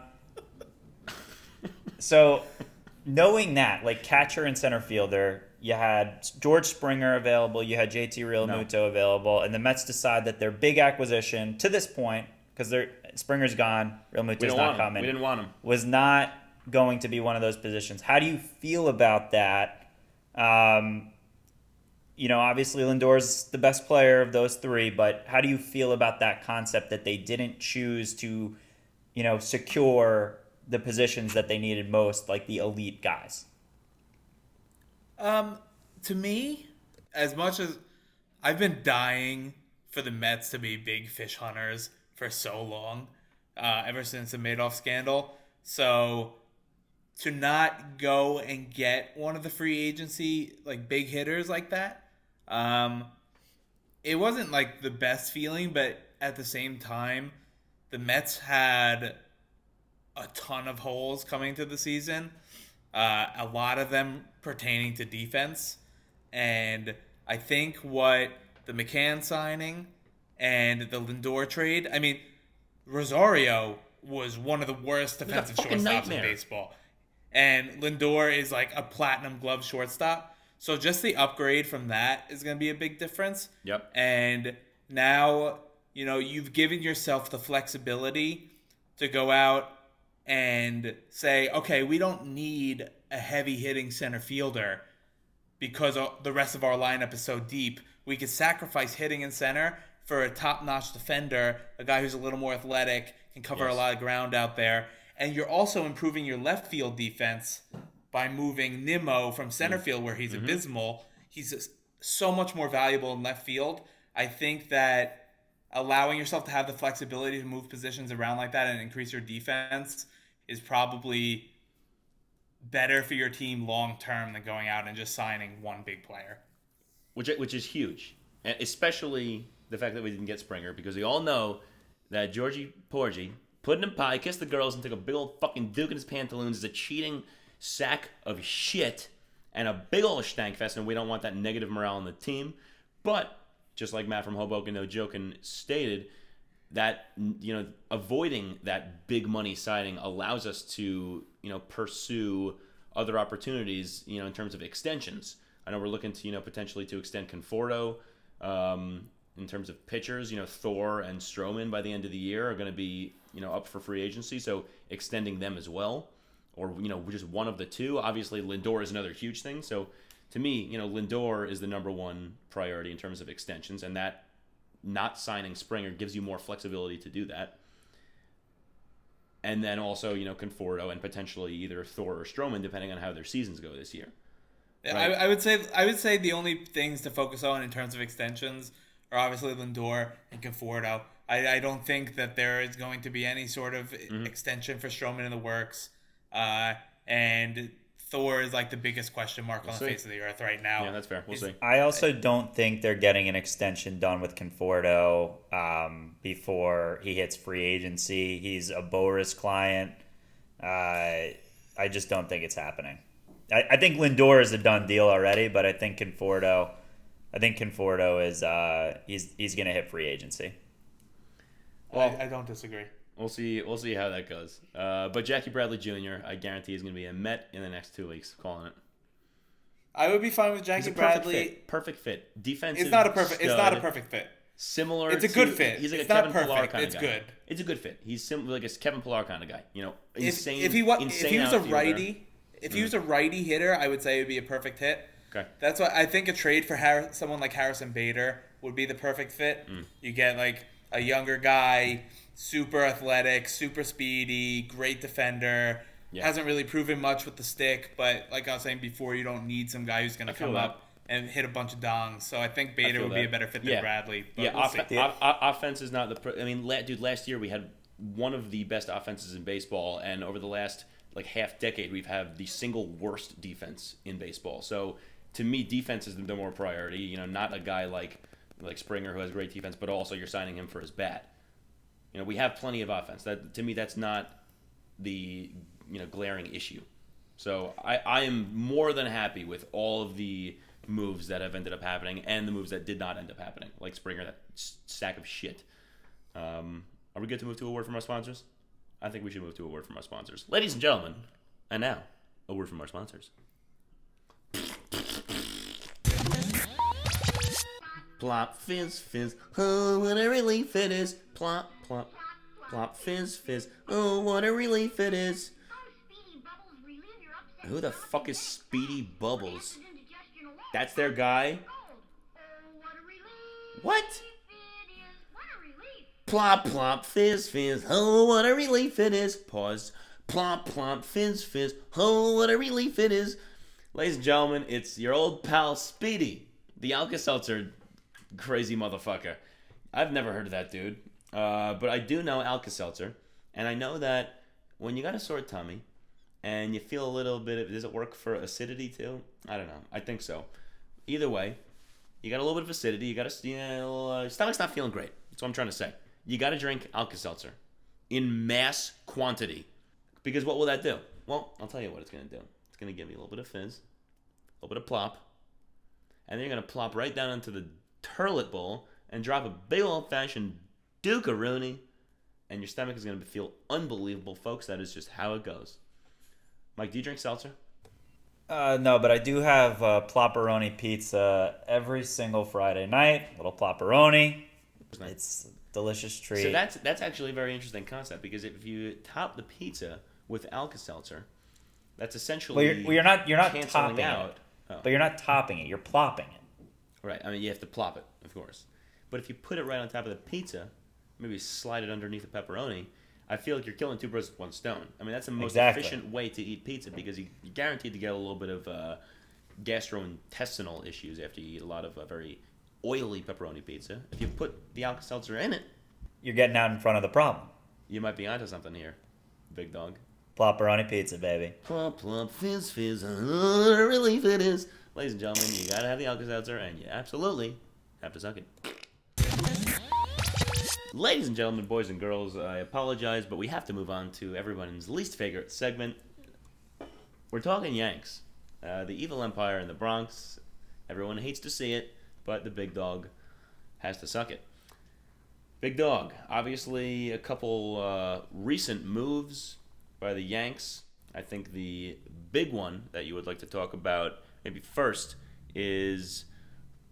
[SPEAKER 2] so, knowing that, like catcher and center fielder, you had George Springer available, you had JT Real
[SPEAKER 1] No.
[SPEAKER 2] Muto available, and the Mets decide that their big acquisition to this point, because they're Springer's gone, Real
[SPEAKER 1] we don't
[SPEAKER 2] not coming
[SPEAKER 1] We didn't want him.
[SPEAKER 2] was not going to be one of those positions. How do you feel about that? Um, you know, obviously Lindor's the best player of those three, but how do you feel about that concept that they didn't choose to, you know, secure the positions that they needed most, like the elite guys?
[SPEAKER 3] Um, to me, as much as I've been dying for the Mets to be big fish hunters for so long, uh, ever since the Madoff scandal. So to not go and get one of the free agency like big hitters like that, um, it wasn't like the best feeling, but at the same time, the Mets had a ton of holes coming to the season. Uh, a lot of them pertaining to defense. And I think what the McCann signing and the Lindor trade, I mean, Rosario was one of the worst defensive shortstops
[SPEAKER 1] nightmare.
[SPEAKER 3] in baseball. And Lindor is like a platinum glove shortstop. So just the upgrade from that is going to be a big difference.
[SPEAKER 1] Yep.
[SPEAKER 3] And now, you know, you've given yourself the flexibility to go out and say, okay, we don't need a heavy hitting center fielder because the rest of our lineup is so deep. We could sacrifice hitting in center for a top notch defender, a guy who's a little more athletic, can cover a lot of ground out there. And you're also improving your left field defense by moving Nimmo from center mm. field where he's mm-hmm. abysmal. He's so much more valuable in left field. I think that allowing yourself to have the flexibility to move positions around like that and increase your defense is probably better for your team long term than going out and just signing one big player.
[SPEAKER 1] which which is huge, and especially the fact that we didn't get Springer because we all know that Georgie Porgy putting in pie, kissed the girls, and took a big old fucking duke in his pantaloons is a cheating sack of shit and a big old stank fest, and we don't want that negative morale on the team. But just like Matt from Hoboken, no joking, stated that you know avoiding that big money signing allows us to you know pursue other opportunities you know in terms of extensions. I know we're looking to you know potentially to extend conforto um, in terms of pitchers. You know thor and stroman by the end of the year are going to be you know up for free agency so extending them as well or you know just one of the two obviously lindor is another huge thing so to me you know lindor is the number one priority in terms of extensions and that not signing Springer gives you more flexibility to do that. And then also, you know, Conforto and potentially either Thor or Stroman, depending on how their seasons go this year.
[SPEAKER 3] I,
[SPEAKER 1] Right.
[SPEAKER 3] I would say I would say the only things to focus on in terms of extensions are obviously Lindor and Conforto. I, I don't think that there is going to be any sort of
[SPEAKER 1] Mm-hmm.
[SPEAKER 3] extension for Stroman in the works. Uh, and Thor is like the biggest question mark on
[SPEAKER 1] see.
[SPEAKER 3] the face of the earth right now.
[SPEAKER 1] Yeah, that's fair. We'll
[SPEAKER 3] Is-
[SPEAKER 1] see.
[SPEAKER 2] I also don't think they're getting an extension done with Conforto um, before he hits free agency. He's a Boras client. Uh, I just don't think it's happening. I, I think Lindor is a done deal already, but I think Conforto, I think Conforto is uh, he's he's gonna hit free agency.
[SPEAKER 1] Well,
[SPEAKER 3] I, I don't disagree.
[SPEAKER 1] We'll see. We'll see how that goes. Uh, but Jackie Bradley Jr., I guarantee, is going to be a Met in the next two weeks. Calling it.
[SPEAKER 3] I would be fine with Jackie
[SPEAKER 1] perfect
[SPEAKER 3] Bradley.
[SPEAKER 1] fit. Perfect fit. Defensive.
[SPEAKER 3] It's not a perfect. It's not a perfect fit.
[SPEAKER 1] Similar.
[SPEAKER 3] It's a
[SPEAKER 1] to-
[SPEAKER 3] good fit.
[SPEAKER 1] He's like
[SPEAKER 3] It's
[SPEAKER 1] a Kevin Pillar kind
[SPEAKER 3] It's
[SPEAKER 1] of guy.
[SPEAKER 3] good.
[SPEAKER 1] It's a good fit. He's sim- like a Kevin Pillar kind of guy. You know,
[SPEAKER 3] If,
[SPEAKER 1] insane.
[SPEAKER 3] if he was if he was a righty, if he was a righty hitter, I would say it would be a perfect hit.
[SPEAKER 1] Okay.
[SPEAKER 3] That's why I think a trade for Har- someone like Harrison Bader would be the perfect fit.
[SPEAKER 1] Mm.
[SPEAKER 3] You get like a younger guy, super athletic, super speedy, great defender.
[SPEAKER 1] Yeah.
[SPEAKER 3] Hasn't really proven much with the stick, but like I was saying before, you don't need some guy who's going to come
[SPEAKER 1] that.
[SPEAKER 3] up and hit a bunch of dongs. So I think Bader would be a better fit than
[SPEAKER 1] Yeah.
[SPEAKER 3] Bradley. But
[SPEAKER 1] yeah,
[SPEAKER 3] we'll
[SPEAKER 1] off-
[SPEAKER 3] see.
[SPEAKER 1] o- o- offense is not the. Pr- I mean, la- dude, last year we had one of the best offenses in baseball, and over the last like half decade, we've had the single worst defense in baseball. So to me, defense is the more priority. You know, not a guy like like Springer who has great defense, but also you're signing him for his bat. You know, we have plenty of offense. That to me, that's not the you know glaring issue. So I, I am more than happy with all of the moves that have ended up happening and the moves that did not end up happening, like Springer, that s- sack of shit. Um, are we good to move to a word from our sponsors? I think we should move to a word from our sponsors, ladies and gentlemen. And now, a word from our sponsors. Plop, fizz, fizz. Oh, what a relief it is. Plop, plop, plop, fizz, fizz. Oh, what a relief it is. Who the fuck is Speedy Bubbles? That's their guy? What? Plop, plop, fizz, fizz. Oh, what a relief it is. Pause. Plop, plop, fizz, fizz. Oh, what a relief it is. Ladies and gentlemen, it's your old pal Speedy, the Alka Seltzer crazy motherfucker. I've never heard of that dude. Uh, but I do know Alka Seltzer. And I know that when you got a sore tummy and you feel a little bit of. Does it work for acidity too? I don't know. I think so. Either way, you got a little bit of acidity. You got a, you know, uh, stomach's not feeling great. That's what I'm trying to say. You got to drink Alka Seltzer in mass quantity. Because what will that do? Well, I'll tell you what it's to do. It's to give you a little bit of fizz, a little bit of plop, and then you're to plop right down into the turlet bowl and drop a big old fashioned Duke-a-rooney, and your stomach is going to feel unbelievable, folks. That is just how it goes. Mike, do you drink seltzer?
[SPEAKER 2] Uh, no, but I do have uh, plopperoni pizza every single Friday night. Little plopperoni. It's a delicious treat.
[SPEAKER 1] So that's that's actually a very interesting concept because if you top the pizza with Alka-Seltzer, that's essentially
[SPEAKER 2] well, you're, well, you're not you're not
[SPEAKER 1] canceling
[SPEAKER 2] topping
[SPEAKER 1] out.
[SPEAKER 2] it,
[SPEAKER 1] Oh.
[SPEAKER 2] but you're not topping it. You're plopping it.
[SPEAKER 1] Right. I mean, you have to plop it, of course. But if you put it right on top of the pizza, maybe slide it underneath the pepperoni, I feel like you're killing two birds with one stone. I mean, that's the most
[SPEAKER 2] Exactly.
[SPEAKER 1] efficient way to eat pizza because you, you're guaranteed to get a little bit of uh, gastrointestinal issues after you eat a lot of uh, very oily pepperoni pizza. If you put the Alka-Seltzer in it,
[SPEAKER 2] You're getting out in front of the problem.
[SPEAKER 1] you might be onto something here, big dog.
[SPEAKER 2] Plopperoni pizza, baby.
[SPEAKER 1] Plump, plump, fizz, fizz, uh, relief it is. Ladies and gentlemen, you gotta have the Alka-Seltzer, and you absolutely have to suck it. Ladies and gentlemen, boys and girls, I apologize, but we have to move on to everyone's least favorite segment. We're talking Yanks. Uh, the evil empire in the Bronx. Everyone hates to see it, but the big dog has to suck it. Big dog. Obviously, a couple uh, recent moves by the Yanks. I think the big one that you would like to talk about, maybe first, is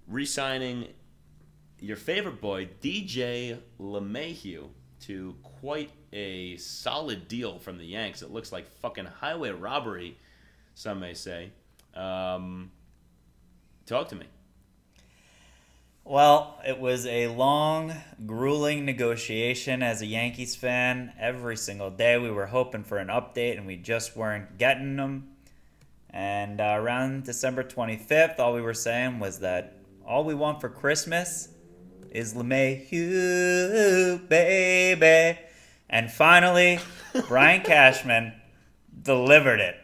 [SPEAKER 1] re signing your favorite boy, DJ LeMahieu, to quite a solid deal from the Yanks. It looks like fucking highway robbery, some may say. Um, talk to me.
[SPEAKER 2] Well, it was a long, grueling negotiation as a Yankees fan. Every single day we were hoping for an update and we just weren't getting them. And uh, around December 25th, all we were saying was that all we want for Christmas is LeMahieu, baby. And finally, Brian Cashman delivered it.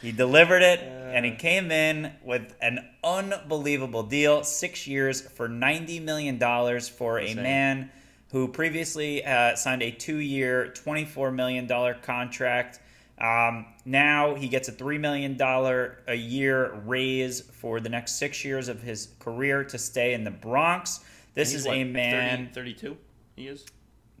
[SPEAKER 2] He delivered it, and he came in with an unbelievable deal six years for $90 million for a man who previously uh, signed a two year, $24 million contract. Um, now he gets a $3 million a year raise for the next six years of his career to stay in the Bronx. This is
[SPEAKER 1] what,
[SPEAKER 2] a man.
[SPEAKER 1] 30, 32? He is?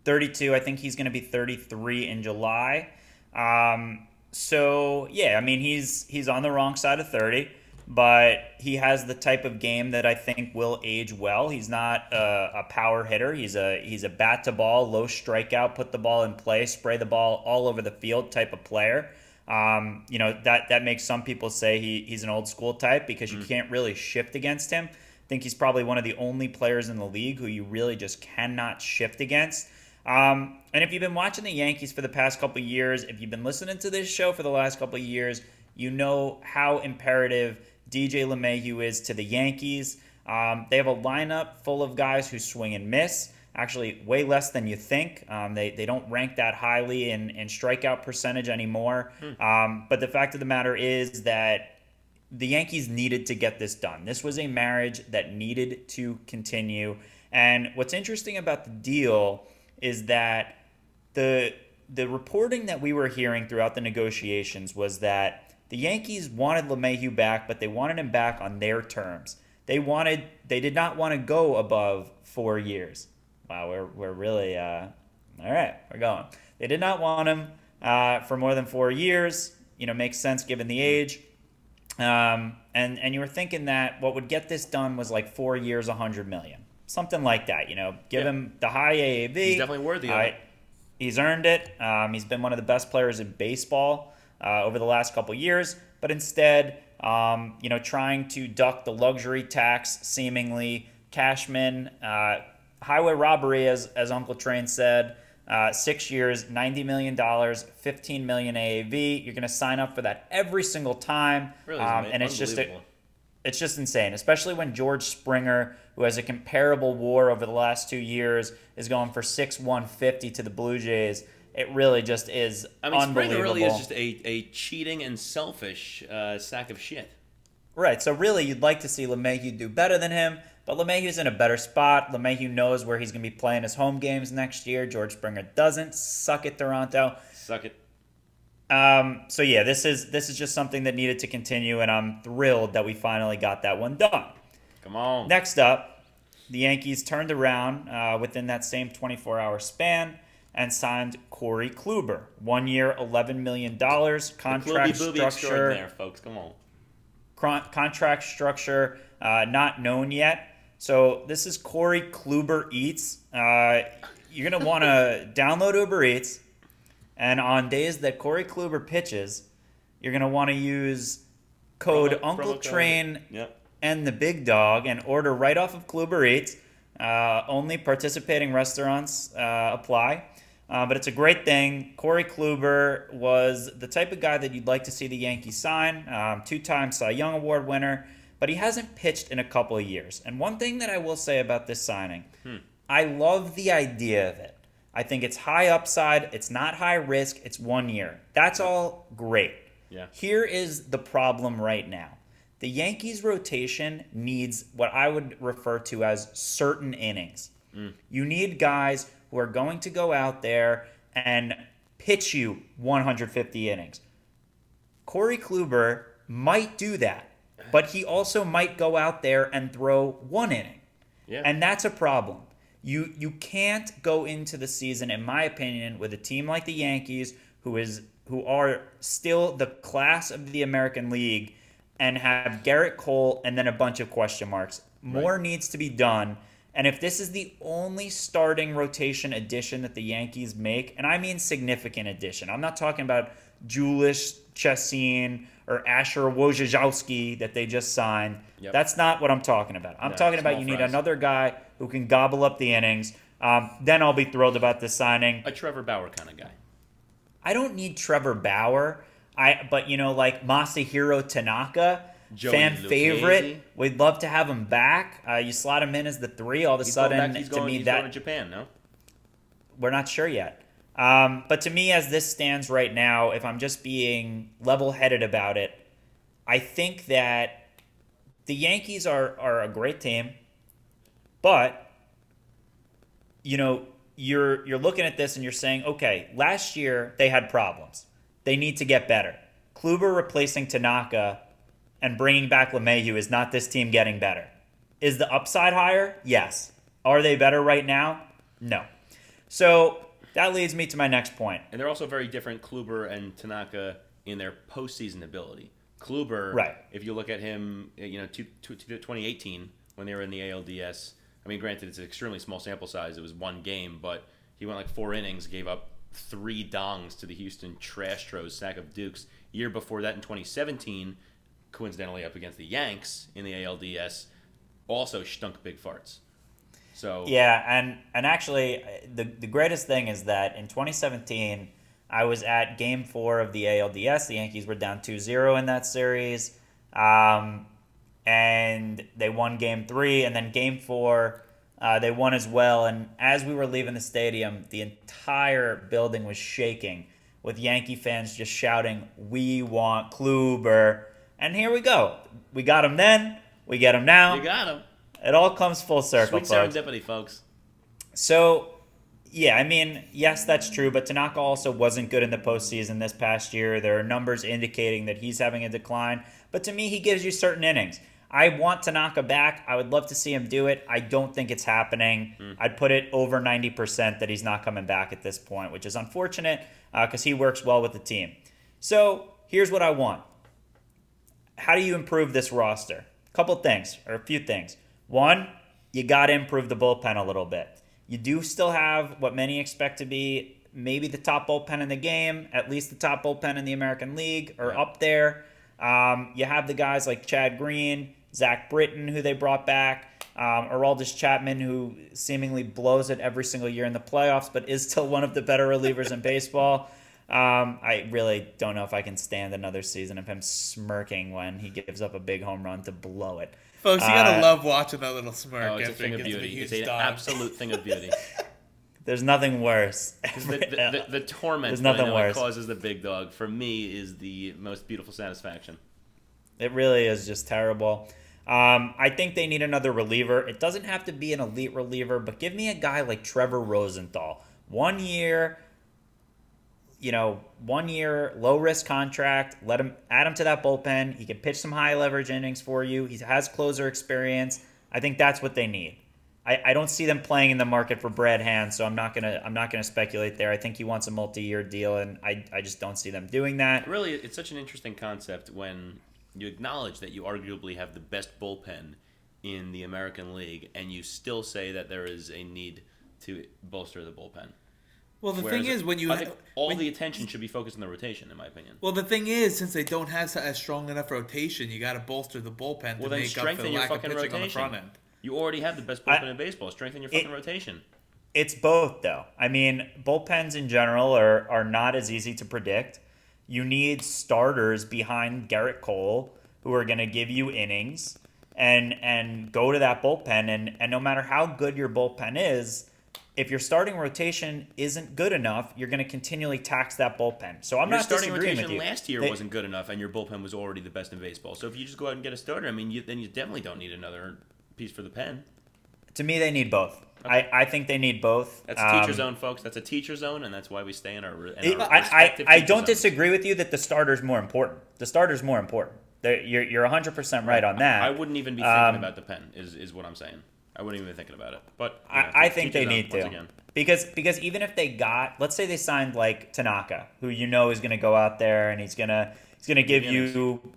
[SPEAKER 2] 32. I think he's going to be 33 in July. Um, so yeah, I mean he's he's on the wrong side of 30, but he has the type of game that I think will age well. He's not a, a power hitter. He's a he's a bat to ball, low strikeout, put the ball in play, spray the ball all over the field type of player. Um, you know that that makes some people say he, he's an old school type because you can't really shift against him. I think he's probably one of the only players in the league who you really just cannot shift against. Um, and if you've been watching the Yankees for the past couple of years, if you've been listening to this show for the last couple of years, you know how imperative DJ LeMahieu is to the Yankees. Um, they have a lineup full of guys who swing and miss. Actually, way less than you think. Um, they, they don't rank that highly in, in strikeout percentage anymore. Um, but the fact of the matter is that the Yankees needed to get this done. This was a marriage that needed to continue. And what's interesting about the deal is that the the reporting that we were hearing throughout the negotiations was that the Yankees wanted LeMahieu back, but they wanted him back on their terms. They wanted they did not want to go above four years. Wow, we're we're really uh, all right. We're going. They did not want him uh, for more than four years. You know, makes sense given the age. Um, and and you were thinking that what would get this done was like four years, a hundred million, something like that. You know, give
[SPEAKER 1] Yeah.
[SPEAKER 2] him the high AAV.
[SPEAKER 1] He's definitely worthy of
[SPEAKER 2] Uh,
[SPEAKER 1] it.
[SPEAKER 2] He's earned it. Um, he's been one of the best players in baseball uh, over the last couple years. But instead, um, you know, trying to duck the luxury tax, seemingly Cashman, uh, highway robbery, as as Uncle Train said. Uh, six years, ninety million dollars, fifteen million AAV. You're going to sign up for that every single time,
[SPEAKER 1] Really,
[SPEAKER 2] um, and it's just a, it's just insane, especially when George Springer, who has a comparable WAR over the last two years, is going for six one fifty to the Blue Jays. It really just is
[SPEAKER 1] I mean. Springer really is just a, a cheating and selfish uh, sack of shit.
[SPEAKER 2] Right. So really, you'd like to see LeMahieu do better than him, but LeMahieu's in a better spot. LeMahieu knows where he's going to be playing his home games next year. George Springer doesn't. Suck it, Toronto.
[SPEAKER 1] Suck it.
[SPEAKER 2] Um, so yeah, this is this is just something that needed to continue, and I'm thrilled that we finally got that one done.
[SPEAKER 1] Come on.
[SPEAKER 2] Next up, the Yankees turned around uh, within that same 24 hour span and signed Corey Kluber. One year, $11 million. Contract
[SPEAKER 1] Clubby booby
[SPEAKER 2] structure.
[SPEAKER 1] extraordinaire, folks. Come on.
[SPEAKER 2] Con- contract structure uh, not known yet. So this is Corey Kluber Eats. Uh, you're going to want to download Uber Eats. And on days that Corey Kluber pitches, you're going to want to use code
[SPEAKER 1] Promo-
[SPEAKER 2] Uncle
[SPEAKER 1] promo code.
[SPEAKER 2] Train
[SPEAKER 1] Yep.
[SPEAKER 2] and the Big Dog and order right off of Kluber Eats. Uh, only participating restaurants uh, apply. Uh, but it's a great thing. Corey Kluber was the type of guy that you'd like to see the Yankees sign. Um, Two time Cy Young Award winner, but he hasn't pitched in a couple of years. And one thing that I will say about this signing, I love the idea of it. I think it's high upside. It's not high risk. It's one year. That's all great.
[SPEAKER 1] Yeah.
[SPEAKER 2] Here is the problem right now. The Yankees rotation needs what I would refer to as certain innings. You need guys who are going to go out there and pitch you 150 innings. Corey Kluber might do that, but he also might go out there and throw one inning.
[SPEAKER 1] Yeah.
[SPEAKER 2] And that's a problem. You you can't go into the season, in my opinion, with a team like the Yankees, who is who are still the class of the American League, and have Gerrit Cole and then a bunch of question marks. More needs to be done. And if this is the only starting rotation addition that the Yankees make, and I mean significant addition, I'm not talking about Jhoulys Chacín or Asher Wojciechowski that they just signed.
[SPEAKER 1] Yep.
[SPEAKER 2] That's not what I'm talking about. I'm
[SPEAKER 1] No,
[SPEAKER 2] talking about you need another guy who can gobble up the innings. Um, then I'll be thrilled about this signing.
[SPEAKER 1] A Trevor Bauer kind of guy.
[SPEAKER 2] I don't need Trevor Bauer. I but you know like Masahiro Tanaka,
[SPEAKER 1] Joey
[SPEAKER 2] fan
[SPEAKER 1] Lucchesi.
[SPEAKER 2] favorite. We'd love to have him back. Uh, you slot him in as the three. All of a
[SPEAKER 1] He's
[SPEAKER 2] sudden,
[SPEAKER 1] back.
[SPEAKER 2] To
[SPEAKER 1] going,
[SPEAKER 2] me that
[SPEAKER 1] going to Japan, no?
[SPEAKER 2] we're not sure yet. Um, but to me, as this stands right now, if I'm just being level headed about it, I think that the Yankees are, are a great team, but you know, you're you're looking at this and you're saying, okay, last year they had problems. They need to get better. Kluber replacing Tanaka and bringing back LeMahieu is not this team getting better. Is the upside higher? Yes. Are they better right now? No. So that leads me to my next point.
[SPEAKER 1] And they're also very different, Kluber and Tanaka, in their postseason ability. Kluber,
[SPEAKER 2] Right.
[SPEAKER 1] if you look at him, uh, you know, two, two, two- 2018, when they were in the ALDS, I mean, granted, it's an extremely small sample size. It was one game, but he went like four innings, gave up three dongs to the Houston Trash Trastros, sack of Dukes. Year before that, in 2017, coincidentally up against the Yanks in the ALDS, also stunk big farts. So
[SPEAKER 2] Yeah, and and actually, the the greatest thing is that in 2017, I was at Game Four of the ALDS. The Yankees were down 2-0 in that series, um, and they won Game Three, and then Game Four. Uh, they won as well, and as we were leaving the stadium, the entire building was shaking with Yankee fans just shouting, "We want Kluber!" And here we go. We got him then. We get him now.
[SPEAKER 1] you got him.
[SPEAKER 2] It all comes full circle,
[SPEAKER 1] Sweet
[SPEAKER 2] folks.
[SPEAKER 1] serendipity, folks.
[SPEAKER 2] So, yeah, I mean, yes, that's true, but Tanaka also wasn't good in the postseason this past year. There are numbers indicating that he's having a decline, but to me, he gives you certain innings. I want Tanaka back. I would love to see him do it. I don't think it's happening. Hmm. I'd put it over 90% that he's not coming back at this point, which is unfortunate uh, because he works well with the team. So, here's what I want how do you improve this roster? A couple things, or a few things. One, you got to improve the bullpen a little bit. You do still have what many expect to be maybe the top bullpen in the game, at least the top bullpen in the American League, or
[SPEAKER 1] Yeah.
[SPEAKER 2] up there. Um, you have the guys like Chad Green, Zach Britton, who they brought back, um, Aroldis Chapman, who seemingly blows it every single year in the playoffs, but is still one of the better relievers in baseball. Um, I really don't know if I can stand another season of him smirking when he gives up a big home run to blow it.
[SPEAKER 3] Folks, you gotta
[SPEAKER 2] Uh,
[SPEAKER 3] love watching that little smirk
[SPEAKER 1] Oh, it's a thing of beauty. It's an
[SPEAKER 3] dog.
[SPEAKER 1] absolute thing of beauty.
[SPEAKER 2] There's nothing worse.
[SPEAKER 1] the, the, the, the torment
[SPEAKER 2] There's
[SPEAKER 1] that I
[SPEAKER 2] nothing
[SPEAKER 1] know
[SPEAKER 2] worse.
[SPEAKER 1] causes the big dog for me is the most beautiful satisfaction.
[SPEAKER 2] It really is just terrible. Um, I think they need another reliever. It doesn't have to be an elite reliever, but give me a guy like Trevor Rosenthal. One year, you know, one year low risk contract. Let him add him to that bullpen. He can pitch some high leverage innings for you. He has closer experience. I think that's what they need. I, I don't see them playing in the market for Brad Hand, so I'm not gonna I'm not gonna speculate there. I think he wants a multi year deal, and I, I just don't see them doing that.
[SPEAKER 1] Really, it's such an interesting concept when you acknowledge that you arguably have the best bullpen in the American League, and you still say that there is a need to bolster the bullpen.
[SPEAKER 3] Well, the
[SPEAKER 1] Whereas
[SPEAKER 3] thing is, when you
[SPEAKER 1] I think all
[SPEAKER 3] when-
[SPEAKER 1] the attention should be focused on the rotation, in my opinion.
[SPEAKER 3] well, the thing is, since they don't have a strong enough rotation, you got to bolster the bullpen
[SPEAKER 1] Well,
[SPEAKER 3] to
[SPEAKER 1] then
[SPEAKER 3] make up for
[SPEAKER 1] strengthen
[SPEAKER 3] the
[SPEAKER 1] your
[SPEAKER 3] lack of
[SPEAKER 1] fucking
[SPEAKER 3] pitching on the
[SPEAKER 1] rotation.
[SPEAKER 3] front end.
[SPEAKER 1] You already have the best
[SPEAKER 2] I-
[SPEAKER 1] bullpen in baseball. Strengthen your
[SPEAKER 2] It-
[SPEAKER 1] fucking rotation.
[SPEAKER 2] It's both, though. I mean, bullpens in general are, are not as easy to predict. You need starters behind Gerrit Cole who are going to give you innings and and go to that bullpen. And, and no matter how good your bullpen is, if your starting rotation isn't good enough, you're going to continually tax that bullpen. So I'm
[SPEAKER 1] Your
[SPEAKER 2] not
[SPEAKER 1] starting rotation
[SPEAKER 2] with you.
[SPEAKER 1] last year
[SPEAKER 2] They-
[SPEAKER 1] wasn't good enough, and your bullpen was already the best in baseball. So if you just go out and get a starter, I mean, you, then you definitely don't need another piece for the pen.
[SPEAKER 2] To me, they need both. I, I think they need both.
[SPEAKER 1] That's a teacher
[SPEAKER 2] Um,
[SPEAKER 1] zone, folks. That's a teacher zone, and that's why we stay in our. In
[SPEAKER 2] It-
[SPEAKER 1] our
[SPEAKER 2] I, I, I don't
[SPEAKER 1] zones.
[SPEAKER 2] disagree with you that the starter's more important. The starter's more important. They're- You're, you're 100% right on that.
[SPEAKER 1] I wouldn't even be thinking
[SPEAKER 2] Um,
[SPEAKER 1] about the pen. Is is what I'm saying. I wouldn't even be thinking about it. But you know,
[SPEAKER 2] I, I think they need to
[SPEAKER 1] Again.
[SPEAKER 2] because because even if they got let's say they signed like Tanaka who you know is going to go out there and he's gonna he's gonna give
[SPEAKER 1] Innings.
[SPEAKER 2] you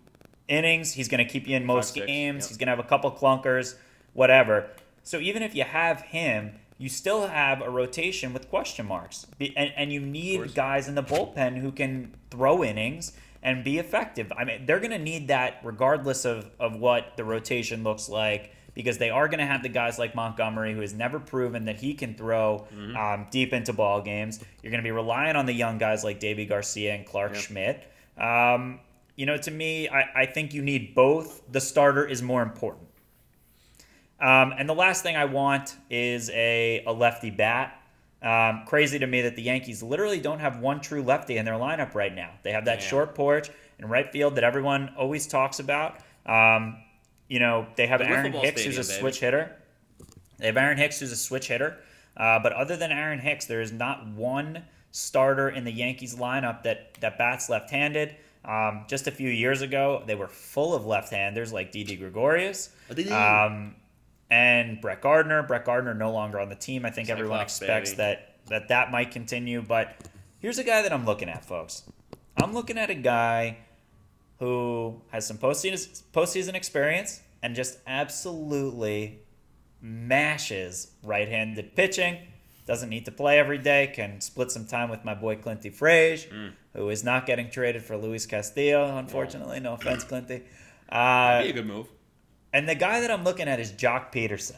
[SPEAKER 2] innings he's going to keep you in most
[SPEAKER 1] six,
[SPEAKER 2] games
[SPEAKER 1] yep.
[SPEAKER 2] he's going to have a couple clunkers whatever so even if you have him you still have a rotation with question marks and, and you need guys in the bullpen who can throw innings and be effective I mean they're going to need that regardless of of what the rotation looks like because they are going to have the guys like Montgomery, who has never proven that he can throw
[SPEAKER 1] Mm-hmm.
[SPEAKER 2] um, deep into ball games. You're going to be relying on the young guys like Deivi Garcia and
[SPEAKER 1] Clarke.
[SPEAKER 2] Schmidt. Um, you know, to me, I, I think you need both. The starter is more important. Um, and the last thing I want is a, a lefty bat. Um, crazy to me that the Yankees literally don't have one true lefty in their lineup right now. They have that
[SPEAKER 1] Yeah.
[SPEAKER 2] short porch in right field that everyone always talks about. Um, you know, they have
[SPEAKER 1] The
[SPEAKER 2] Aaron Hicks, who's a
[SPEAKER 1] baby.
[SPEAKER 2] switch hitter. They have Aaron Hicks, who's a switch hitter. Uh, but other than Aaron Hicks, there is not one starter in the Yankees lineup that, that bats left handed. Um, just a few years ago, they were full of left handers like Didi Gregorius um, and Brett Gardner. Brett Gardner no longer on the team. I think everyone expects
[SPEAKER 1] baby.
[SPEAKER 2] that, that that might continue. But here's a guy that I'm looking at, folks. I'm looking at a guy who has some postseason, postseason experience and just absolutely mashes right-handed pitching. Doesn't need to play every day. Can split some time with my boy Clinty Frage,
[SPEAKER 1] Mm.
[SPEAKER 2] who is not getting traded for Luis Castillo. Unfortunately, no offense, Clinty. Uh,
[SPEAKER 1] That'd be a good move.
[SPEAKER 2] and the guy that I'm looking at is Joc Pederson.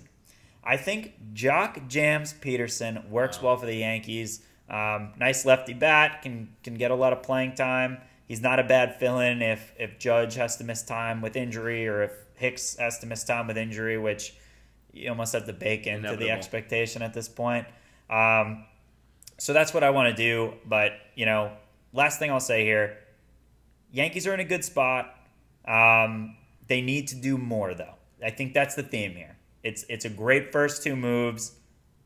[SPEAKER 2] I think Jock Jams Peterson works well for the Yankees. Um, nice lefty bat, can can get a lot of playing time. He's not a bad fill-in if if Judge has to miss time with injury or if Hicks has to miss time with injury, which you almost have to bake into the expectation at this point. Um, so that's what I want to do. But you know, last thing I'll say here: Yankees are in a good spot. Um, they need to do more, though. I think that's the theme here. It's it's a great first two moves.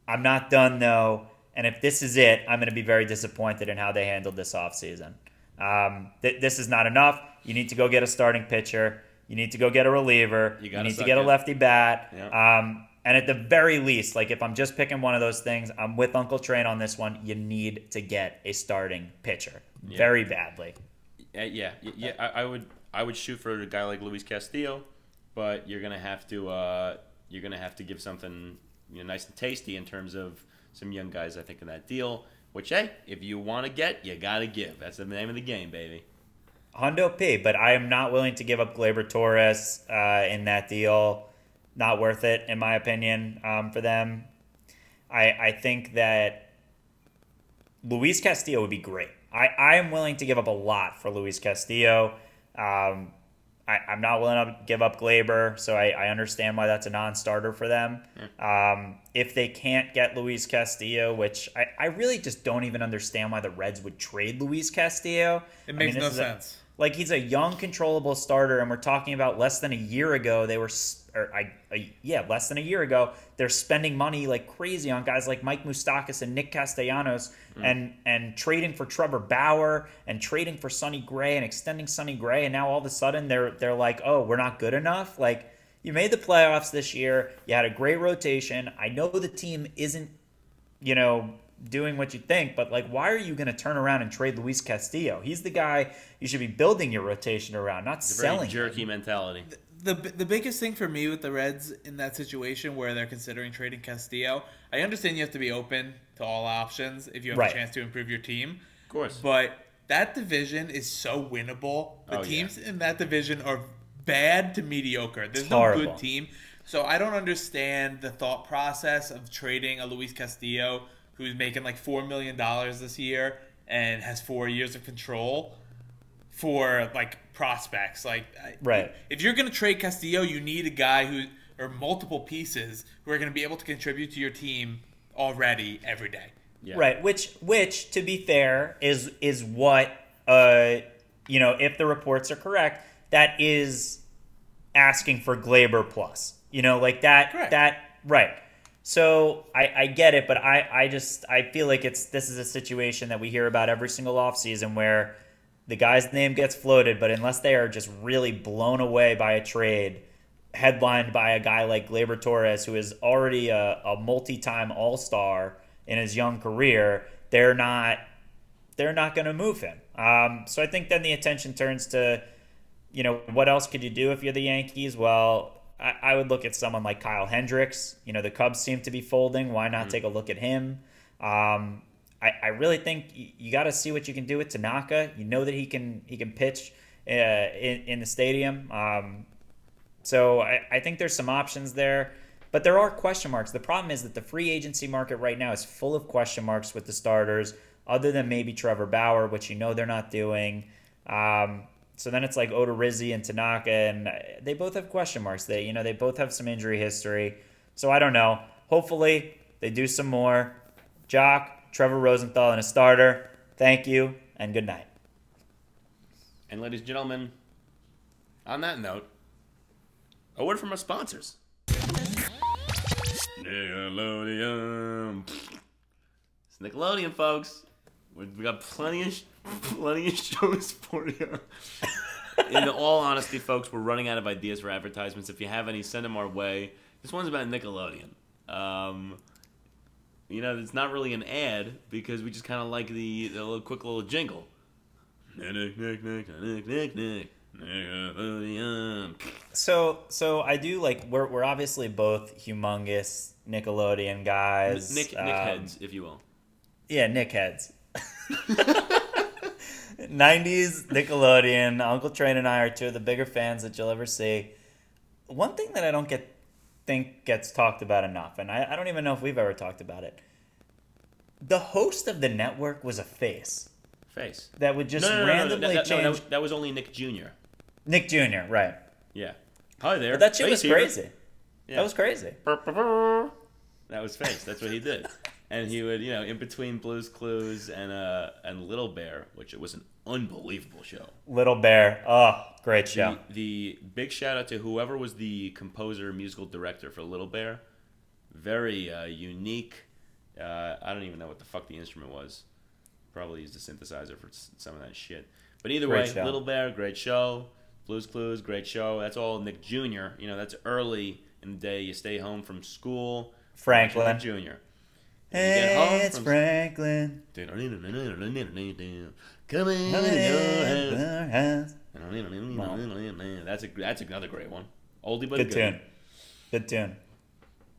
[SPEAKER 2] I'm not done though, and if this is it, I'm going to be very disappointed in how they handled this offseason. Um, th- this is not enough. You need to go get a starting pitcher. You need to go get a reliever.
[SPEAKER 1] You
[SPEAKER 2] You, need to get a lefty bat.
[SPEAKER 1] Yeah.
[SPEAKER 2] Um, and at the very least, like if I'm just picking one of those things, I'm with Uncle Train on this one. You need to get a starting pitcher very badly.
[SPEAKER 1] Uh, yeah, yeah. I, I would I would shoot for a guy like Luis Castillo, but you're gonna have to uh, you're gonna have to give something you know, nice and tasty in terms of some young guys. I think in that deal. Which hey, if you want to get, you gotta give. That's the name of the game, baby.
[SPEAKER 2] Hondo P, but I am not willing to give up Gleyber Torres uh, in that deal. Not worth it, in my opinion, um, for them. I I think that Luis Castillo would be great. I, I am willing to give up a lot for Luis Castillo. Um, I, I'm not willing to give up Gleyber, so I, I understand why that's a non-starter for them. Um, if they can't get Luis Castillo, which I, I really just don't even understand why the Reds would trade Luis Castillo.
[SPEAKER 3] It
[SPEAKER 2] I
[SPEAKER 3] makes
[SPEAKER 2] mean,
[SPEAKER 3] no
[SPEAKER 2] is a-
[SPEAKER 3] sense.
[SPEAKER 2] like he's a young, controllable starter, and we're talking about less than a year ago. They were, or I, I, yeah, less than a year ago. They're spending money like crazy on guys like Mike Moustakas and Nick Castellanos, mm. and and trading for Trevor Bauer and trading for Sonny Gray and extending Sonny Gray, and now all of a sudden they're they're like, oh, we're not good enough. Like you made the playoffs this year, you had a great rotation. I know the team isn't you know, doing what you think, but like, why are you going to turn around and trade Luis Castillo? He's the guy you should be building your rotation around, not
[SPEAKER 1] It's a very
[SPEAKER 2] selling. him.
[SPEAKER 1] jerky mentality.
[SPEAKER 3] The the biggest thing for me with the Reds in that situation where they're considering trading Castillo, I understand you have to be open to all options if you have
[SPEAKER 2] Right.
[SPEAKER 3] a chance to improve your team.
[SPEAKER 1] Of course.
[SPEAKER 3] But that division is so winnable. The
[SPEAKER 1] Oh, yeah.
[SPEAKER 3] teams in that division are bad to mediocre. There's no
[SPEAKER 2] horrible.
[SPEAKER 3] good team. So I don't understand the thought process of trading a Luis Castillo who's making like four million dollars this year and has four years of control for like prospects. Like
[SPEAKER 2] Right.
[SPEAKER 3] if you're gonna trade Castillo, you need a guy who or multiple pieces who are gonna be able to contribute to your team already every day.
[SPEAKER 1] Yeah.
[SPEAKER 2] Right, which which to be fair is is what uh you know, if the reports are correct, that is asking for Gleyber plus. You know, like that
[SPEAKER 3] Correct.
[SPEAKER 2] that right. So I, I get it, but I, I just I feel like it's this is a situation that we hear about every single offseason where the guy's name gets floated, but unless they are just really blown away by a trade headlined by a guy like Gleyber Torres, who is already a, a multi-time All-Star in his young career, they're not they're not going to move him. Um, so I think then the attention turns to, you know, what else could you do if you're the Yankees? Well, I, I would look at someone like Kyle Hendricks. You know, the Cubs seem to be folding. Why not take a look at him? Um, I, I really think you, got to see what you can do with Tanaka. You know that he can he can pitch uh, in in the stadium. Um, so I, I think there's some options there, but there are question marks. The problem is that the free agency market right now is full of question marks with the starters, other than maybe Trevor Bauer, which you know they're not doing. Um, so then it's like Odorizzi and Tanaka, and they both have question marks. They you know they both have some injury history. So I don't know. Hopefully they do some more. Jock, Trevor Rosenthal, and a starter. Thank you and good night.
[SPEAKER 1] And ladies and gentlemen, on that note, a word from our sponsors. Nickelodeon. It's Nickelodeon, folks. We we got plenty of plenty of shows for you. In all honesty, folks, we're running out of ideas for advertisements. If you have any, send them our way. This one's about Nickelodeon. Um, you know, it's not really an ad because we just kind of like the, the little quick little jingle. Nick, Nick, Nick, Nick, Nick, Nick, Nick,
[SPEAKER 2] So, so I do like we're we're obviously both humongous Nickelodeon guys.
[SPEAKER 1] Nick, Nick
[SPEAKER 2] Um,
[SPEAKER 1] heads, if you will.
[SPEAKER 2] Yeah, Nick heads. 90s Nickelodeon. Uncle Train and I are two of the bigger fans that you'll ever see. One thing that I don't get think gets talked about enough, and I, I don't even know if we've ever talked about it. The host of the network was a face
[SPEAKER 1] Face.
[SPEAKER 2] that would just
[SPEAKER 1] No, no,
[SPEAKER 2] randomly
[SPEAKER 1] that, no, that,
[SPEAKER 2] change.
[SPEAKER 1] was, that was only Nick Jr.
[SPEAKER 2] Nick Jr. Right?
[SPEAKER 1] Yeah. Hi there.
[SPEAKER 2] But that shit was
[SPEAKER 1] Face here.
[SPEAKER 2] crazy.
[SPEAKER 1] Yeah.
[SPEAKER 2] That was crazy.
[SPEAKER 1] That was Face. That's what he did. And he would, you know, in between Blue's Clues and uh and Little Bear, which it was an unbelievable show.
[SPEAKER 2] Little Bear. Oh, great show.
[SPEAKER 1] The, the big shout out to whoever was the composer, musical director for Little Bear. Very uh, unique. Uh, I don't even know what the fuck the instrument was. Probably used a synthesizer for some of that shit. But either
[SPEAKER 2] Great
[SPEAKER 1] way,
[SPEAKER 2] show.
[SPEAKER 1] Little Bear, great show. Blues Clues, great show. That's all Nick Jr. You know, that's early in the day. You stay home from school.
[SPEAKER 2] Franklin.
[SPEAKER 1] Jr. And you get home
[SPEAKER 2] Hey, it's Franklin.
[SPEAKER 1] Come in your
[SPEAKER 2] in
[SPEAKER 1] house.
[SPEAKER 2] our house.
[SPEAKER 1] That's a that's another great one. Oldie but
[SPEAKER 2] Good
[SPEAKER 1] good.
[SPEAKER 2] tune. Good tune.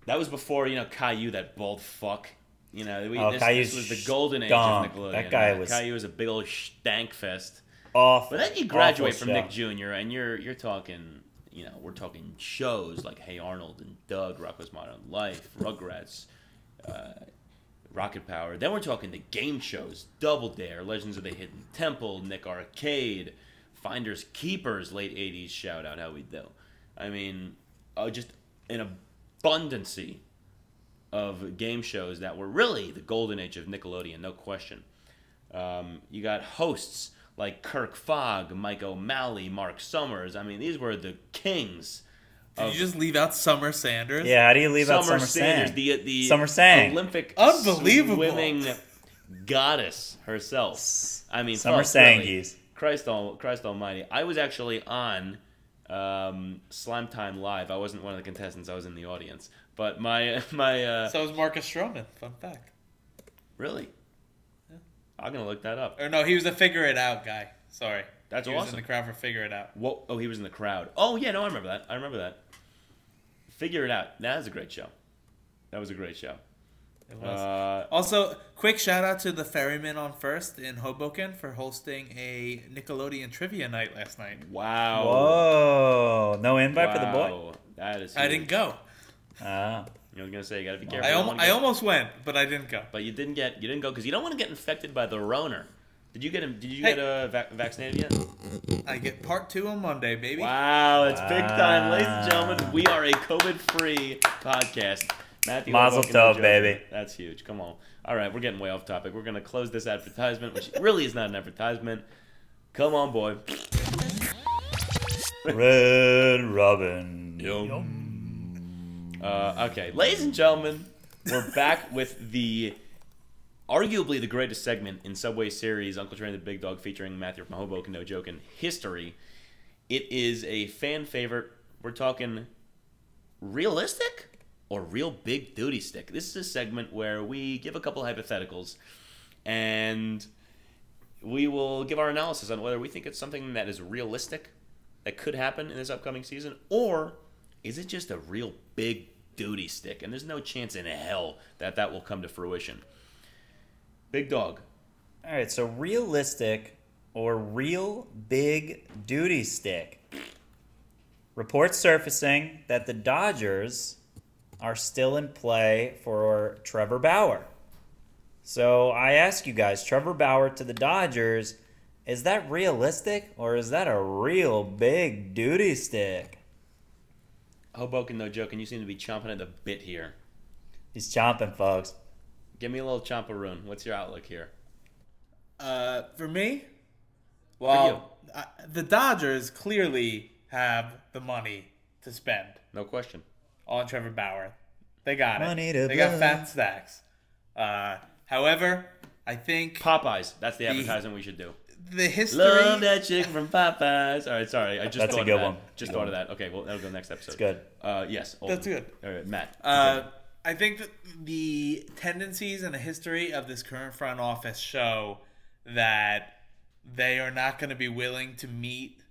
[SPEAKER 1] That was before you know Caillou, that bald fuck. You know, we,
[SPEAKER 2] Oh,
[SPEAKER 1] this, this was the golden age
[SPEAKER 2] stunk.
[SPEAKER 1] of Nickelodeon.
[SPEAKER 2] That guy was-
[SPEAKER 1] Caillou was a big old stank fest.
[SPEAKER 2] Awful.
[SPEAKER 1] But then you graduate from
[SPEAKER 2] show.
[SPEAKER 1] Nick Jr. and you're you're talking, you know, we're talking shows like Hey Arnold and Doug, Rocko's Modern Life, Rugrats, uh, Rocket Power. Then we're talking the game shows, Double Dare, Legends of the Hidden Temple, Nick Arcade, Finders Keepers, late '80s shout out, how we do. I mean, uh, just an abundancy of game shows that were really the golden age of Nickelodeon, no question. Um, you got hosts like Kirk Fogg, Mike O'Malley, Mark Summers. I mean, these were the kings.
[SPEAKER 3] Did
[SPEAKER 1] of
[SPEAKER 3] you just leave out Summer Sanders?
[SPEAKER 2] Yeah, how do you leave out
[SPEAKER 1] Summer
[SPEAKER 2] Summer
[SPEAKER 1] Sanders,
[SPEAKER 2] Sang?
[SPEAKER 1] the the
[SPEAKER 2] Summer Sang.
[SPEAKER 1] Olympic
[SPEAKER 3] Unbelievable.
[SPEAKER 1] swimming goddess herself. I mean,
[SPEAKER 2] Summer
[SPEAKER 1] folks, really,
[SPEAKER 2] Sangies.
[SPEAKER 1] Christ, al- Christ Almighty! I was actually on um, Slime Time Live. I wasn't one of the contestants. I was in the audience. But my my uh,
[SPEAKER 3] So was Marcus Stroman. Fun fact.
[SPEAKER 1] really, Yeah. I'm gonna look that up.
[SPEAKER 3] Or no, he was the figure it out guy. Sorry.
[SPEAKER 1] That's
[SPEAKER 3] he was
[SPEAKER 1] awesome.
[SPEAKER 3] in the crowd for figure it out.
[SPEAKER 1] Whoa! Oh, he was in the crowd. Oh yeah, no, I remember that. I remember that. Figure it out. That was a great show. That was a great show.
[SPEAKER 3] It was.
[SPEAKER 1] Uh,
[SPEAKER 3] Also, quick shout out to the Ferryman on First in Hoboken for hosting a Nickelodeon trivia night last night.
[SPEAKER 1] wow.
[SPEAKER 2] Whoa. No invite for the boy?
[SPEAKER 1] Wow. That is.
[SPEAKER 3] I didn't go.
[SPEAKER 2] Ah.
[SPEAKER 1] I was gonna say you gotta be careful.
[SPEAKER 3] I,
[SPEAKER 1] You don't
[SPEAKER 3] almo-
[SPEAKER 1] wanna
[SPEAKER 3] I almost went, but I didn't go.
[SPEAKER 1] But you didn't get. You didn't go because you don't want to get infected by the Roner. Did you get him? Did you
[SPEAKER 3] Hey.
[SPEAKER 1] get uh, vac- vaccinated yet?
[SPEAKER 3] I get part two on Monday, baby.
[SPEAKER 1] Wow, it's big time, ladies and gentlemen. We are a COVID-free podcast. Matthew
[SPEAKER 2] Mazel tov, baby.
[SPEAKER 1] That's huge. Come on. All right, we're getting way off topic. We're gonna close this advertisement, which really is not an advertisement. Come on, boy.
[SPEAKER 2] Red Robin.
[SPEAKER 1] Uh, okay, ladies and gentlemen, we're back with the arguably the greatest segment in Subway series, Uncle Train the Big Dog, featuring Matthew from Hoboken, no joke, in history. It is a fan favorite. We're talking realistic or real big duty stick. This is a segment where we give a couple hypotheticals and we will give our analysis on whether we think it's something that is realistic that could happen in this upcoming season or is it just a real big duty stick and there's no chance in hell that that will come to fruition. Big dog.
[SPEAKER 2] All right, so realistic or real big duty stick. Reports surfacing that the Dodgers are still in play for Trevor Bauer. So I ask you guys, Trevor Bauer to the Dodgers, is that realistic or is that a real big duty stick?
[SPEAKER 1] Hoboken, no joke, and you seem to be chomping at the bit here.
[SPEAKER 2] He's chomping, folks.
[SPEAKER 1] Give me a little chomparoon. What's your outlook here?
[SPEAKER 3] Uh, for me, well, uh, the Dodgers clearly have the money to spend
[SPEAKER 1] No question.
[SPEAKER 3] on Trevor Bauer. They got it.
[SPEAKER 2] Money to
[SPEAKER 3] they got fat stacks. Uh, however, I think
[SPEAKER 1] Popeyes. That's the advertisement we should do.
[SPEAKER 3] the history.
[SPEAKER 1] Love that chick from Popeyes. All right, sorry. I just
[SPEAKER 2] That's a
[SPEAKER 1] thought
[SPEAKER 2] good
[SPEAKER 1] of that.
[SPEAKER 2] one.
[SPEAKER 1] Just
[SPEAKER 2] Good
[SPEAKER 1] thought of that. Okay, well, that'll go next episode.
[SPEAKER 2] It's good.
[SPEAKER 1] Uh, yes.
[SPEAKER 3] That's good.
[SPEAKER 1] All right, Matt.
[SPEAKER 3] Uh, I think that the tendencies and the history of this current front office show that they are not going to be willing to meet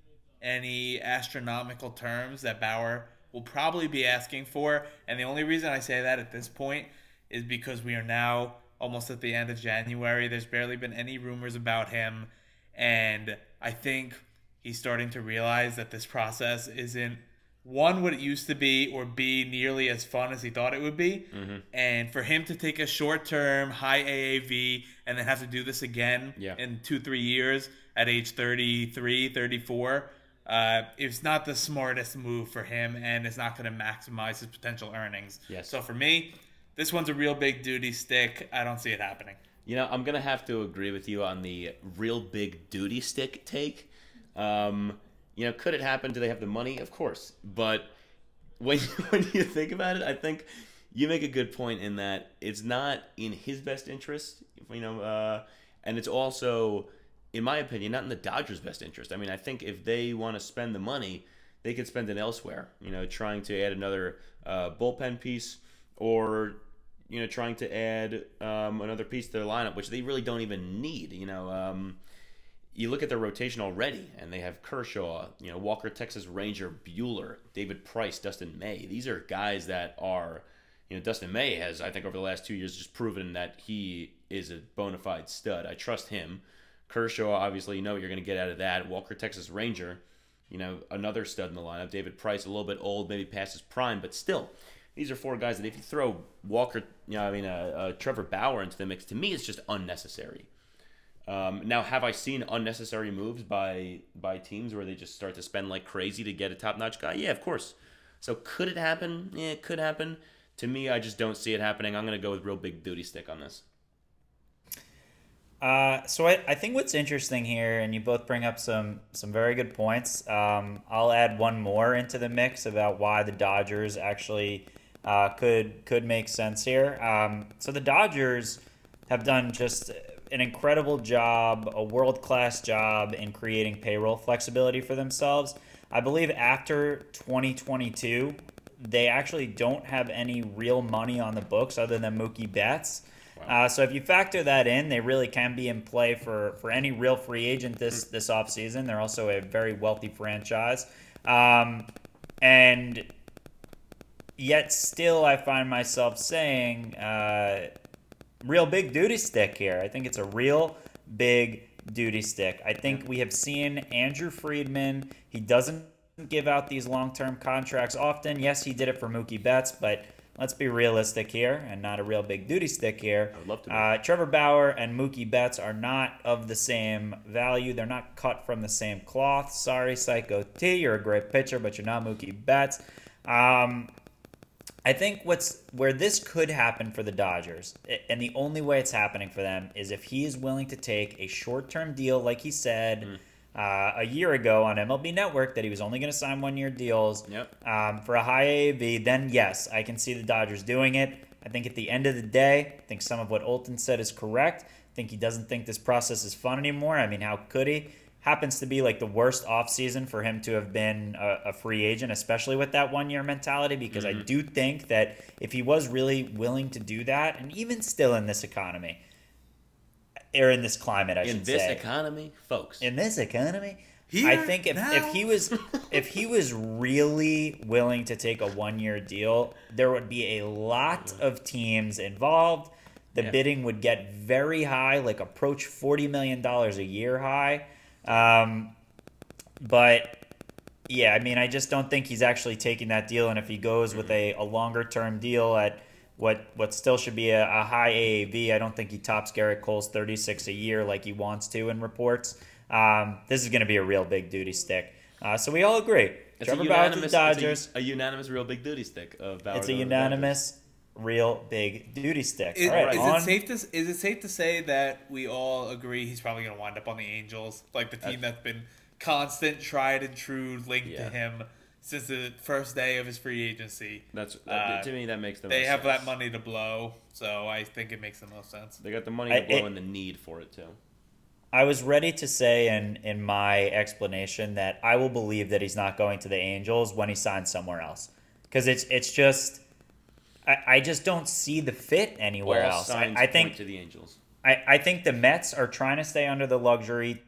[SPEAKER 3] any astronomical terms that Bauer will probably be asking for. And the only reason I say that at this point is because we are now almost at the end of January. There's barely been any rumors about him. And I think he's starting to realize that this process isn't one what it used to be or be nearly as fun as he thought it would be and for him to take a short term high aav and then have to do this again
[SPEAKER 1] Yeah.
[SPEAKER 3] in two three years at age 33 34 uh, it's not the smartest move for him and it's not going to maximize his potential earnings
[SPEAKER 1] Yes.
[SPEAKER 3] so for me this one's a real big duty stick i don't see it happening
[SPEAKER 1] You know, I'm gonna have to agree with you on the real big duty stick take. Um, you know, could it happen? Do they have the money? Of course, but when when you think about it, I think you make a good point in that it's not in his best interest. You know, uh, and it's also, in my opinion, not in the Dodgers' best interest. I mean, I think if they want to spend the money, they could spend it elsewhere. You know, trying to add another uh, bullpen piece or you know, trying to add um, another piece to their lineup, which they really don't even need. You know, um, you look at their rotation already, and they have Kershaw, you know, Walker, Texas Ranger, Buehler, David Price, Dustin May. These are guys that are, you know, Dustin May has, I think, over the last two years, just proven that he is a bona fide stud. I trust him. Kershaw, obviously, you know what you're going to get out of that. Walker, Texas Ranger, you know, another stud in the lineup. David Price, a little bit old, maybe past his prime, but still, these are four guys that if you throw Walker, you know, I mean, uh, uh, Trevor Bauer into the mix, to me, it's just unnecessary. Um, now, have I seen unnecessary moves by by teams where they just start to spend like crazy to get a top notch guy? Yeah, of course. So could it happen? Yeah, it could happen. To me, I just don't see it happening. I'm going to go with real big duty stick on this.
[SPEAKER 2] Uh, so I, I think what's interesting here, and you both bring up some some very good points. Um, I'll add one more into the mix about why the Dodgers actually uh, could could make sense here. Um, so the Dodgers have done just an incredible job, a world class job in creating payroll flexibility for themselves. I believe after 2022, they actually don't have any real money on the books other than Mookie Betts. Uh, so if you factor that in, they really can be in play for, for any real free agent this this offseason. They're also a very wealthy franchise. Um, and yet still I find myself saying uh, real big duty stick here. I think it's a real big duty stick. I think we have seen Andrew Friedman. He doesn't give out these long term contracts often. Yes, he did it for Mookie Betts, but let's be realistic here and not a real big duty stick here.
[SPEAKER 1] I would love to.
[SPEAKER 2] Uh, Trevor Bauer and Mookie Betts are not of the same value. They're not cut from the same cloth. Sorry, Psycho T. You're a great pitcher, but you're not Mookie Betts. Um, I think what's where this could happen for the Dodgers, and the only way it's happening for them is if he is willing to take a short-term deal, like he said
[SPEAKER 1] Mm.
[SPEAKER 2] uh, a year ago on MLB Network that he was only going to sign one-year deals
[SPEAKER 1] Yep.
[SPEAKER 2] um, for a high AAV. Then yes, I can see the Dodgers doing it. I think at the end of the day, I think some of what Olton said is correct. I think he doesn't think this process is fun anymore. I mean, how could he? Happens to be like the worst offseason for him to have been a, a free agent, especially with that one year mentality, because
[SPEAKER 1] Mm-hmm.
[SPEAKER 2] I do think that if he was really willing to do that, and even still in this economy, or in this climate, I
[SPEAKER 1] In
[SPEAKER 2] should
[SPEAKER 1] this economy, folks.
[SPEAKER 2] in this economy,
[SPEAKER 3] Here,
[SPEAKER 2] I think if,
[SPEAKER 3] now.
[SPEAKER 2] if he was if he was really willing to take a one year deal, there would be a lot of teams involved. The
[SPEAKER 1] Yeah.
[SPEAKER 2] bidding would get very high, like approach forty million dollars a year high. Um, but yeah, I mean, I just don't think he's actually taking that deal. And if he goes with a, a longer term deal at what what still should be a, a high AAV, I don't think he tops Gerrit Cole's 36 a year like he wants to in reports. Um, this is going to be a real big duty stick. Uh, so we all agree.
[SPEAKER 1] It's
[SPEAKER 2] Trevor
[SPEAKER 1] a
[SPEAKER 2] Bauer to the Dodgers.
[SPEAKER 1] a, a unanimous real big duty stick of Bauer
[SPEAKER 2] It's a unanimous, real big duty stick.
[SPEAKER 3] Is,
[SPEAKER 2] all right,
[SPEAKER 3] is
[SPEAKER 2] on-
[SPEAKER 3] it safe to is it safe to say that we all agree he's probably going to wind up on the Angels, like the team that's been constant, tried and true linked
[SPEAKER 1] Yeah.
[SPEAKER 3] to him since the first day of his free agency.
[SPEAKER 1] That's
[SPEAKER 3] Uh,
[SPEAKER 1] to me that makes the
[SPEAKER 3] They
[SPEAKER 1] most
[SPEAKER 3] have
[SPEAKER 1] sense.
[SPEAKER 3] that money to blow, so I think it makes the most sense.
[SPEAKER 1] They got the money
[SPEAKER 2] I-
[SPEAKER 1] to blow
[SPEAKER 2] it-
[SPEAKER 1] and the need for it too.
[SPEAKER 2] I was ready to say in in my explanation that I will believe that he's not going to the Angels when he signs somewhere else because it's it's just I, I just don't see the fit anywhere
[SPEAKER 1] All
[SPEAKER 2] else. I,
[SPEAKER 1] signs
[SPEAKER 2] I
[SPEAKER 1] point
[SPEAKER 2] think
[SPEAKER 1] to the Angels.
[SPEAKER 2] I, I think the Mets are trying to stay under the luxury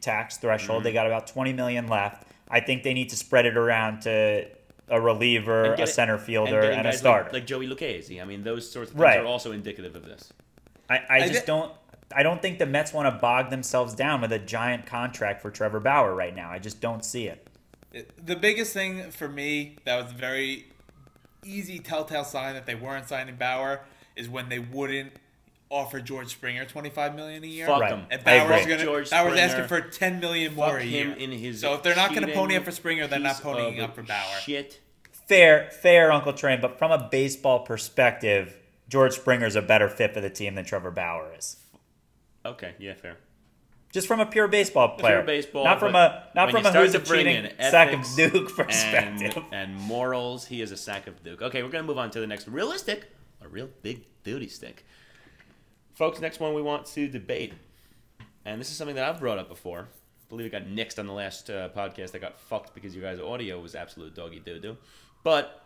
[SPEAKER 2] tax threshold.
[SPEAKER 1] Mm-hmm.
[SPEAKER 2] They got about twenty million left. I think they need to spread it around to a reliever, a
[SPEAKER 1] it-
[SPEAKER 2] center fielder,
[SPEAKER 1] getting
[SPEAKER 2] and, a starter.
[SPEAKER 1] like, like Joey Lucchesi. I mean, those sorts of things
[SPEAKER 2] Right.
[SPEAKER 1] are also indicative of this.
[SPEAKER 2] I, I
[SPEAKER 3] I
[SPEAKER 2] just
[SPEAKER 3] thi-
[SPEAKER 2] don't. I don't think the Mets want to bog themselves down with a giant contract for Trevor Bauer right now. I just don't see it.
[SPEAKER 3] It- The biggest thing for me that was very easy telltale sign that they weren't signing Bauer is when they wouldn't offer George Springer twenty five million a year.
[SPEAKER 1] Fuck
[SPEAKER 2] Right.
[SPEAKER 1] him.
[SPEAKER 3] And
[SPEAKER 2] I
[SPEAKER 3] Bauer's
[SPEAKER 2] agree.
[SPEAKER 3] gonna
[SPEAKER 1] George
[SPEAKER 3] Bauer's
[SPEAKER 1] Springer.
[SPEAKER 3] asking for ten million more
[SPEAKER 1] Fuck
[SPEAKER 3] a
[SPEAKER 1] him
[SPEAKER 3] year.
[SPEAKER 1] in his
[SPEAKER 3] so if they're not going to pony up for Springer, they're not ponying up for Bauer.
[SPEAKER 1] Shit.
[SPEAKER 2] Fair, fair, Uncle Train. But from a baseball perspective, George Springer's a better fit for the team than Trevor Bauer is.
[SPEAKER 1] Okay, yeah, fair.
[SPEAKER 2] Just from a pure baseball player,
[SPEAKER 1] baseball,
[SPEAKER 2] not from a not from a who's a cheating
[SPEAKER 1] in
[SPEAKER 2] sack of Duke perspective.
[SPEAKER 1] And, and morals, he is a sack of Duke. Okay, we're gonna move on to the next realistic, a real big duty stick. Folks, next one we want to debate, and this is something that I've brought up before. I believe it got nixed on the last uh, podcast. I got fucked because you guys' audio was absolute doggy doo doo. But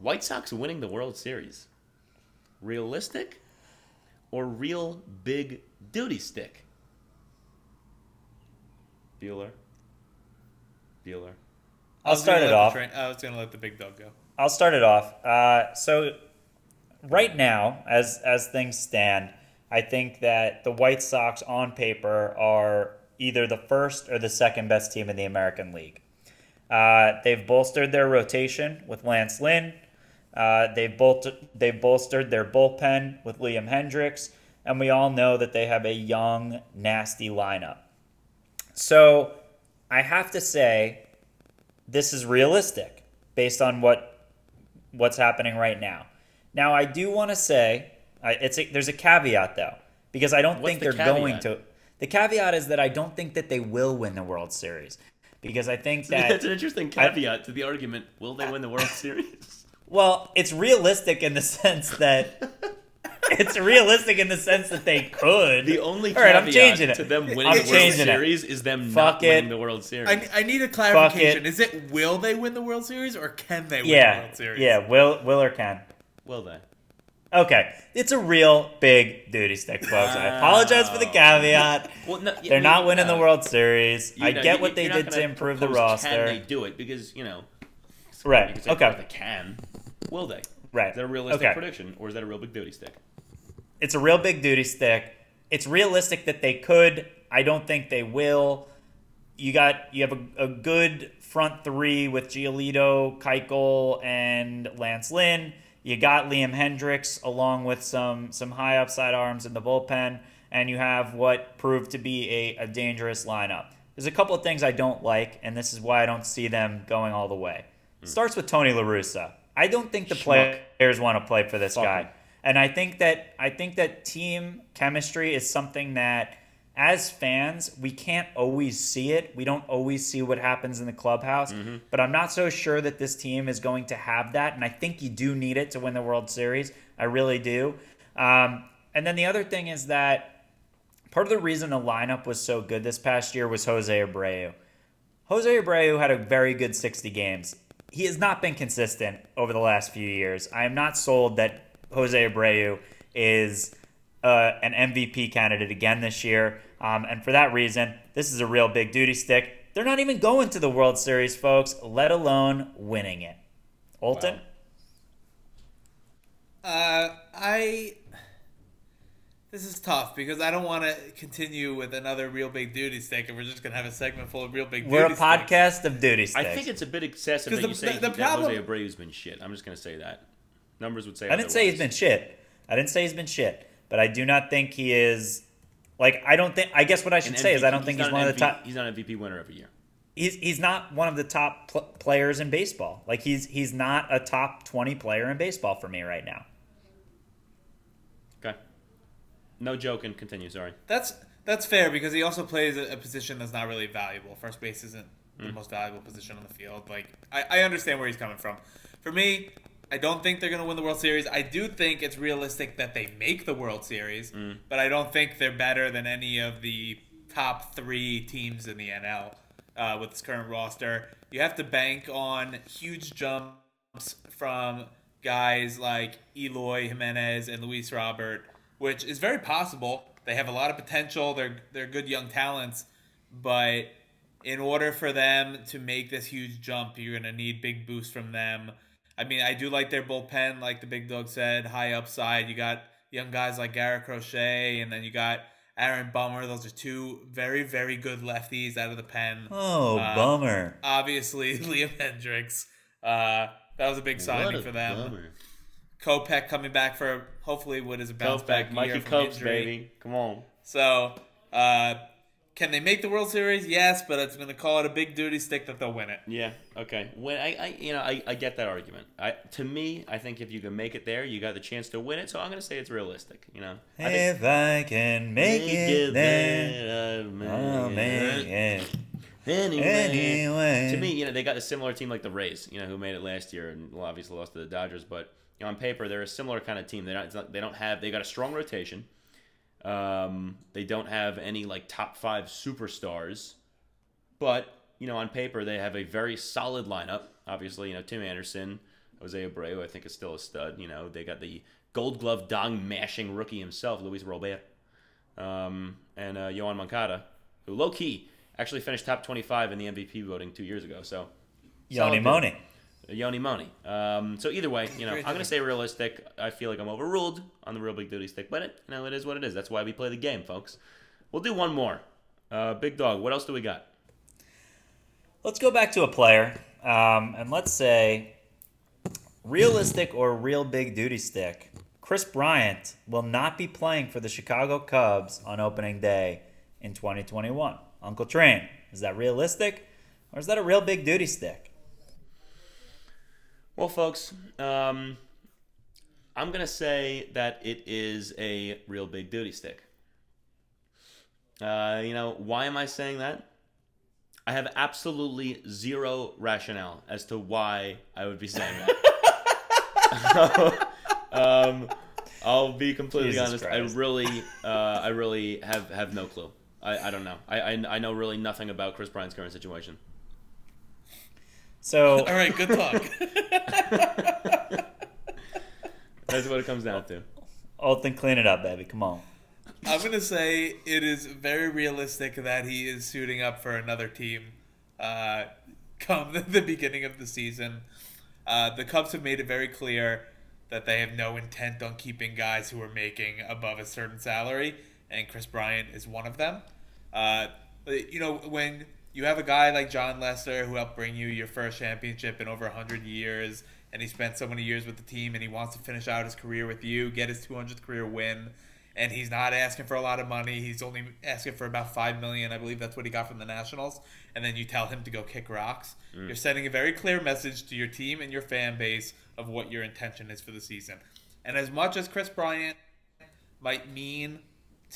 [SPEAKER 1] White Sox winning the World Series, realistic or real big duty stick? Bueller. Bueller.
[SPEAKER 3] I
[SPEAKER 2] I'll start it off.
[SPEAKER 3] train- I was going to let the big dog go.
[SPEAKER 2] I'll start it off. Uh, so, right now, as as things stand, I think that the White Sox on paper are either the first or the second best team in the American League. Uh, they've bolstered their rotation with Lance Lynn. Uh, they've, bolt- they've bolstered their bullpen with Liam Hendriks. And we all know that they have a young, nasty lineup. So I have to say, this is realistic based on what what's happening right now. Now, I do want to say I, it's a, there's a caveat though because I don't
[SPEAKER 1] What's
[SPEAKER 2] think
[SPEAKER 1] the
[SPEAKER 2] they're going to. The caveat is that I don't think that they will win the World Series because I think that
[SPEAKER 1] That's an interesting caveat to the argument. Will they win the World Series?
[SPEAKER 2] well, it's realistic in the sense that it's realistic in the sense that they could.
[SPEAKER 1] The only
[SPEAKER 2] All right,
[SPEAKER 1] caveat
[SPEAKER 2] I'm changing it.
[SPEAKER 1] to them winning
[SPEAKER 2] I'm
[SPEAKER 1] the World
[SPEAKER 2] changing it.
[SPEAKER 1] Series is them
[SPEAKER 2] Fuck
[SPEAKER 1] not winning the World Series.
[SPEAKER 3] I, I need a clarification.
[SPEAKER 2] it.
[SPEAKER 3] Is it will they win the World Series or can they win the
[SPEAKER 2] yeah,
[SPEAKER 3] World Series?
[SPEAKER 2] yeah, will will or can.
[SPEAKER 1] Will they?
[SPEAKER 2] Okay, it's a real big duty stick, folks. I apologize for the caveat.
[SPEAKER 1] Well, no,
[SPEAKER 2] They're not winning the uh, World Series.
[SPEAKER 1] You
[SPEAKER 2] I get
[SPEAKER 1] you-
[SPEAKER 2] what they did to improve the
[SPEAKER 1] propose Can
[SPEAKER 2] roster.
[SPEAKER 1] they do it? Because you know, you
[SPEAKER 2] Right.
[SPEAKER 1] can say
[SPEAKER 2] Okay.
[SPEAKER 1] they can. Will they?
[SPEAKER 2] Right.
[SPEAKER 1] Is that a realistic
[SPEAKER 2] Okay.
[SPEAKER 1] prediction, or is that a real big duty stick?
[SPEAKER 2] It's a real big duty stick. It's realistic that they could. I don't think they will. You got you have a, a good front three with Giolito, Keuchel, and Lance Lynn. You got Liam Hendriks along with some some high upside arms in the bullpen, and you have what proved to be a, a dangerous lineup. There's a couple of things I don't like, and this is why I don't see them going all the way. It starts with Tony La Russa. I don't think the
[SPEAKER 1] Schmuck.
[SPEAKER 2] players want to play for this
[SPEAKER 1] Fuck
[SPEAKER 2] guy.
[SPEAKER 1] him.
[SPEAKER 2] And I think that I think that team chemistry is something that as fans, we can't always see it. We don't always see what happens in the clubhouse.
[SPEAKER 1] Mm-hmm.
[SPEAKER 2] But I'm not so sure that this team is going to have that. And I think you do need it to win the World Series. I really do. Um, and then the other thing is that part of the reason the lineup was so good this past year was Jose Abreu. Jose Abreu had a very good 60 games. He has not been consistent over the last few years. I am not sold that Jose Abreu is uh, an MVP candidate again this year. Um, and for that reason, this is a real big duty stick. They're not even going to the World Series, folks, let alone winning it. Olton?
[SPEAKER 1] Wow.
[SPEAKER 3] Uh, I. This is tough because I don't want to continue with another real big duty stick, and we're just gonna have a segment full of real big.
[SPEAKER 2] We're a
[SPEAKER 3] duty sticks.
[SPEAKER 2] podcast of duty sticks.
[SPEAKER 1] I think it's a bit excessive
[SPEAKER 3] 'Cause
[SPEAKER 1] that
[SPEAKER 3] the-
[SPEAKER 1] you say
[SPEAKER 3] the- the
[SPEAKER 1] that
[SPEAKER 3] problem-
[SPEAKER 1] Jose Abreu's been shit. I'm just gonna say that. Numbers would say.
[SPEAKER 2] I didn't say he's been shit. I didn't say he's been shit. But I do not think he is. Like, I don't think. I guess what I should
[SPEAKER 1] An
[SPEAKER 2] say is I don't
[SPEAKER 1] MVP
[SPEAKER 2] think
[SPEAKER 1] he's
[SPEAKER 2] he's one
[SPEAKER 1] an
[SPEAKER 2] of the top.
[SPEAKER 1] He's not an MVP winner every year.
[SPEAKER 2] he's he's not one of the top pl- players in baseball. Like he's he's not a top twenty player in baseball for me right now.
[SPEAKER 1] Okay. No joking. Continue. Sorry.
[SPEAKER 3] That's that's fair because he also plays a, a position that's not really valuable. First base isn't the most valuable position on the field. Like I, I understand where he's coming from. For me, I don't think they're going to win the World Series. I do think it's realistic that they make the World Series, but I don't think they're better than any of the top three teams in the NL uh, with this current roster. You have to bank on huge jumps from guys like Eloy Jimenez and Luis Robert, which is very possible. They have a lot of potential. They're they're good young talents, but in order for them to make this huge jump, you're gonna need big boosts from them. I mean, I do like their bullpen, like the big dog said, high upside. You got young guys like Garrett Crochet, and then you got Aaron Bummer. Those are two very, very good lefties out of the pen.
[SPEAKER 2] Oh,
[SPEAKER 3] Uh,
[SPEAKER 2] bummer.
[SPEAKER 3] Obviously, Liam Hendriks. Uh, that was a big signing
[SPEAKER 1] What a
[SPEAKER 3] for them.
[SPEAKER 1] bummer.
[SPEAKER 3] Kopech coming back for hopefully what is a bounce
[SPEAKER 1] Kopech,
[SPEAKER 3] back
[SPEAKER 1] Mikey
[SPEAKER 3] year from
[SPEAKER 1] Copes,
[SPEAKER 3] injury.
[SPEAKER 1] baby. Come on.
[SPEAKER 3] So, uh, can they make the World Series? Yes, but it's going to call it a big duty stick that they'll win it.
[SPEAKER 1] Yeah. Okay. When I, I you know, I, I get that argument. I to me, I think if you can make it there, you got the chance to win it. So I'm gonna say it's realistic. You know. I
[SPEAKER 2] If I can make it there,
[SPEAKER 1] I'll make
[SPEAKER 2] I'll
[SPEAKER 1] it.
[SPEAKER 2] make it
[SPEAKER 1] Anyway.
[SPEAKER 2] anyway.
[SPEAKER 1] To me, you know, they got a similar team like the Rays, you know, who made it last year and obviously lost to the Dodgers. But you know, on paper, they're a similar kind of team. It's not. They don't have. They got a strong rotation. Um, they don't have any like top five superstars, but you know, on paper, they have a very solid lineup. Obviously, you know, Tim Anderson, Jose Abreu, I think is still a stud. You know, they got the Gold Glove dong mashing rookie himself, Luis Robert, um, and uh, Yoan Moncada, who low key actually finished top twenty-five in the MVP voting two years ago. So.
[SPEAKER 2] Yoni Moni.
[SPEAKER 1] Yoni Moni. Um, so either way, you know, I'm gonna say realistic. I feel like I'm overruled on the real big duty stick, but it, you know, it is what it is. That's why we play the game, folks. We'll do one more. Uh, big dog. What else do we got?
[SPEAKER 2] Let's go back to a player, um, and let's say realistic or real big duty stick. Kris Bryant will not be playing for the Chicago Cubs on opening day in 2021. Uncle Train, is that realistic, or is that a real big duty stick?
[SPEAKER 1] Well, folks, um, I'm gonna say that it is a real big duty stick. Uh, you know, why am I saying that? I have absolutely zero rationale as to why I would be saying that. um, I'll be completely
[SPEAKER 2] Jesus
[SPEAKER 1] honest.
[SPEAKER 2] Christ.
[SPEAKER 1] I really, uh, I really have have no clue. I, I don't know. I, I I know really nothing about Kris Bryant's current situation.
[SPEAKER 2] So
[SPEAKER 3] All right, good talk.
[SPEAKER 1] That's what it comes down to.
[SPEAKER 2] Alton, clean it up, baby. Come on.
[SPEAKER 3] I'm gonna say it is very realistic that he is suiting up for another team uh, come the beginning of the season. Uh, the Cubs have made it very clear that they have no intent on keeping guys who are making above a certain salary, and Kris Bryant is one of them. Uh, you know, when you have a guy like Jon Lester who helped bring you your first championship in over 100 years, and he spent so many years with the team, and he wants to finish out his career with you, get his 200th career win, and he's not asking for a lot of money. He's only asking for about five million. I believe that's what he got from the Nationals. And then you tell him to go kick rocks. Mm. You're sending a very clear message to your team and your fan base of what your intention is for the season. And as much as Kris Bryant might mean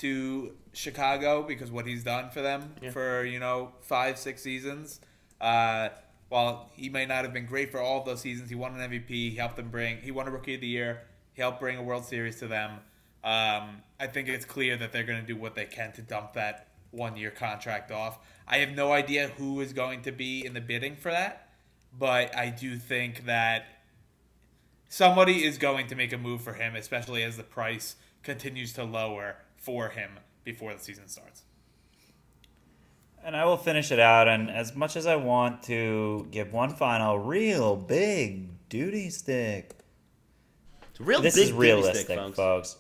[SPEAKER 3] to Chicago because what he's done for them
[SPEAKER 1] Yeah.
[SPEAKER 3] for you know five six seasons. Uh, while he may not have been great for all of those seasons, he won an MVP. He helped them bring. He won a Rookie of the Year. He helped bring a World Series to them. Um, I think it's clear that they're going to do what they can to dump that one year contract off. I have no idea who is going to be in the bidding for that, but I do think that somebody is going to make a move for him, especially as the price continues to lower for him before the season starts.
[SPEAKER 2] And I will finish it out. And as much as I want to give one final real big duty stick,
[SPEAKER 1] It's a real
[SPEAKER 2] this
[SPEAKER 1] big
[SPEAKER 2] is
[SPEAKER 1] duty
[SPEAKER 2] realistic,
[SPEAKER 1] stick, folks.
[SPEAKER 2] folks.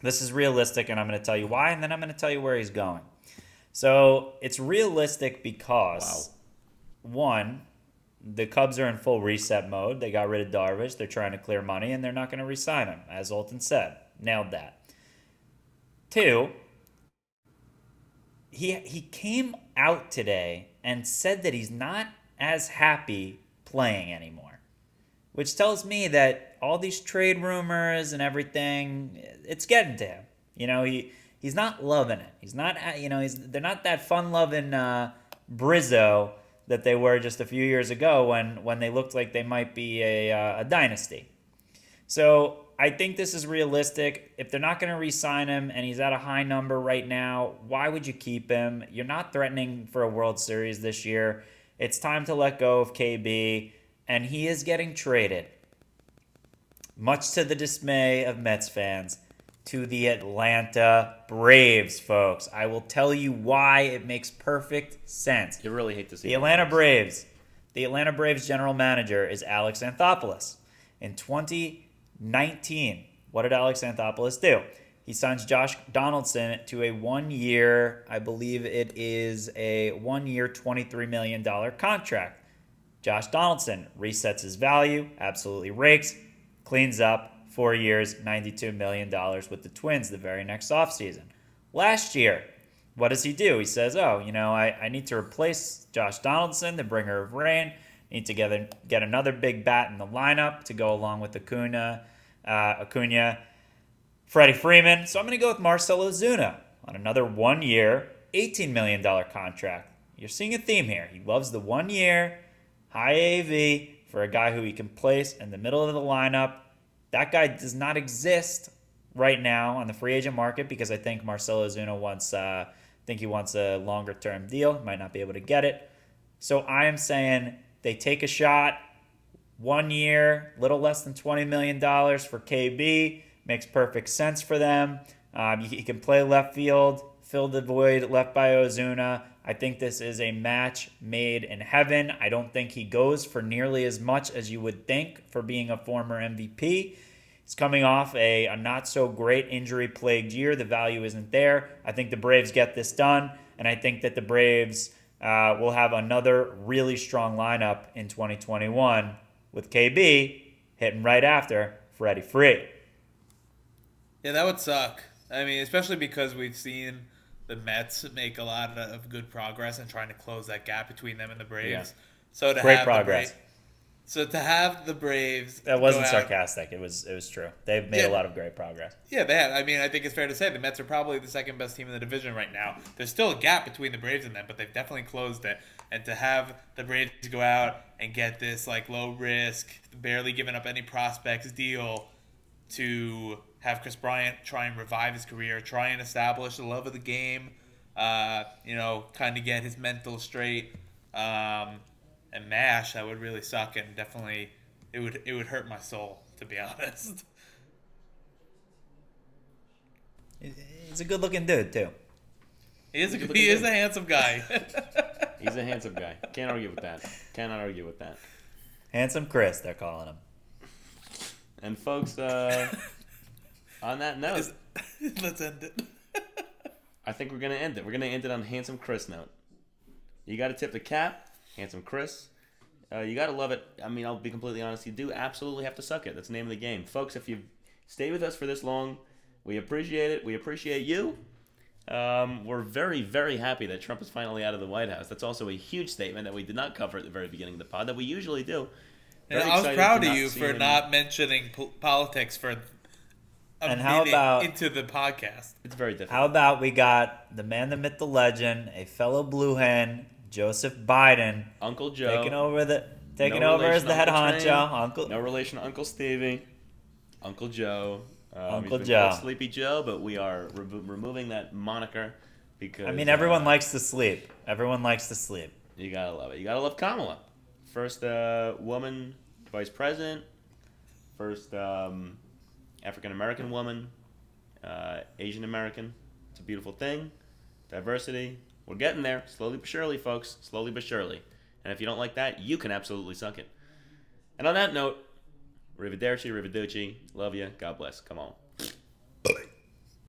[SPEAKER 2] This is realistic, and I'm going to tell you why, and then I'm going to tell you where he's going. So it's realistic because, one, the Cubs are in full reset mode. They got rid of Darvish. They're trying to clear money, and they're not going to re-sign him, as Olton said. Nailed that. Two, he he came out today and said that he's not as happy playing anymore, which tells me that all these trade rumors and everything it's getting to him. You know, he he's not loving it. He's not you know, he's they're not that fun-loving uh Bryzzo that they were just a few years ago when when they looked like they might be a uh, a dynasty. So I think this is realistic. If they're not going to re-sign him and he's at a high number right now, why would you keep him? You're not threatening for a World Series this year. It's time to let go of KB, and he is getting traded. Much to the dismay of Mets fans, to the Atlanta Braves, folks. I will tell you why it makes perfect sense.
[SPEAKER 1] You really hate to see
[SPEAKER 2] The. Atlanta Braves. The Atlanta Braves general manager is Alex Anthopoulos. In 2019, what did Alex Anthopoulos do? He signs Josh Donaldson to a one year, I believe it is a one year, $23 million contract. Josh Donaldson resets his value, absolutely rakes, cleans up, four years, $92 million with the Twins the very next offseason. Last year, what does he do? He says, Oh, you know, I, I need to replace Josh Donaldson, the bringer of rain. Need to get, get another big bat in the lineup to go along with Acuna, uh, Acuna, Freddie Freeman. So I'm going to go with Marcell Ozuna on another one year, $18 million contract. You're seeing a theme here. He loves the one year, high AV for a guy who he can place in the middle of the lineup. That guy does not exist right now on the free agent market because I think Marcell Ozuna wants, uh, I think he wants a longer term deal. Might not be able to get it. So I am saying they take a shot, one year, little less than $20 million for KB. Makes perfect sense for them. Um, he, can play left field, fill the void left by Ozuna. I think this is a match made in heaven. I don't think he goes for nearly as much as you would think for being a former MVP. He's coming off a, a not so great injury plagued year. The value isn't there. I think the Braves get this done, and I think that the Braves uh, will have another really strong lineup in 2021 with KB hitting right after Freddie Free.
[SPEAKER 3] Yeah, that would suck. I mean, especially because we've seen the Mets make a lot of good progress in trying to close that gap between them and the Braves.
[SPEAKER 2] Yeah.
[SPEAKER 3] So to
[SPEAKER 2] Great
[SPEAKER 3] have the
[SPEAKER 2] progress.
[SPEAKER 3] So to have the Braves
[SPEAKER 2] That wasn't
[SPEAKER 3] out-
[SPEAKER 2] sarcastic. It was it was true. They've made
[SPEAKER 3] Yeah.
[SPEAKER 2] a lot of great progress.
[SPEAKER 3] Yeah, they have. I mean, I think it's fair to say the Mets are probably the second best team in the division right now. There's still a gap between the Braves and them, but they've definitely closed it. And to have the Braves go out and get this like low risk, barely giving up any prospects deal to have Kris Bryant try and revive his career, try and establish the love of the game, uh, you know, kind of get his mental straight, um, and mash that would really suck and definitely it would it would hurt my soul to be honest.
[SPEAKER 2] He's a good looking dude too.
[SPEAKER 3] He is a,
[SPEAKER 1] Good
[SPEAKER 3] he
[SPEAKER 1] looking
[SPEAKER 3] is a handsome guy.
[SPEAKER 1] He's a handsome guy. Can't argue with that. Cannot argue with that.
[SPEAKER 2] Handsome Chris, they're calling him.
[SPEAKER 1] And folks, uh, on that note,
[SPEAKER 3] Is- Let's end it.
[SPEAKER 1] I think we're gonna end it. We're gonna end it on handsome Chris note. You got to tip the cap, handsome Chris. Uh, you got to love it. I mean, I'll be completely honest. You do absolutely have to suck it. That's the name of the game, folks. If you've stayed with us for this long, We appreciate it. We appreciate you. Um, we're very, very happy that Trump is finally out of the White House. That's also a huge statement that we did not cover at the very beginning of the pod that we usually do.
[SPEAKER 3] And I was proud of you for
[SPEAKER 1] him-
[SPEAKER 3] not mentioning po- politics for a
[SPEAKER 2] And how
[SPEAKER 3] minute
[SPEAKER 2] about-
[SPEAKER 3] into the podcast.
[SPEAKER 1] It's very difficult.
[SPEAKER 2] How about we got the man, the myth, the legend, a fellow blue hen, Joseph Biden,
[SPEAKER 1] Uncle Joe.
[SPEAKER 2] taking over the taking
[SPEAKER 1] No
[SPEAKER 2] over as the head
[SPEAKER 1] Uncle
[SPEAKER 2] honcho.
[SPEAKER 1] Train.
[SPEAKER 2] Uncle
[SPEAKER 1] No relation to Uncle Stevie. Uncle Joe. Um,
[SPEAKER 2] Uncle Joe.
[SPEAKER 1] Sleepy Joe, but we are re- removing that moniker because.
[SPEAKER 2] I mean, everyone
[SPEAKER 1] uh,
[SPEAKER 2] likes to sleep. Everyone likes to sleep.
[SPEAKER 1] You gotta love it. You gotta love Kamala. First uh, woman vice president. First um, African American woman. Uh, Asian American. It's a beautiful thing. Diversity. We're getting there. Slowly but surely, folks. Slowly but surely. And if you don't like that, you can absolutely suck it. And on that note, Arrivederci, Arrivederci. Love you. God bless. Come on.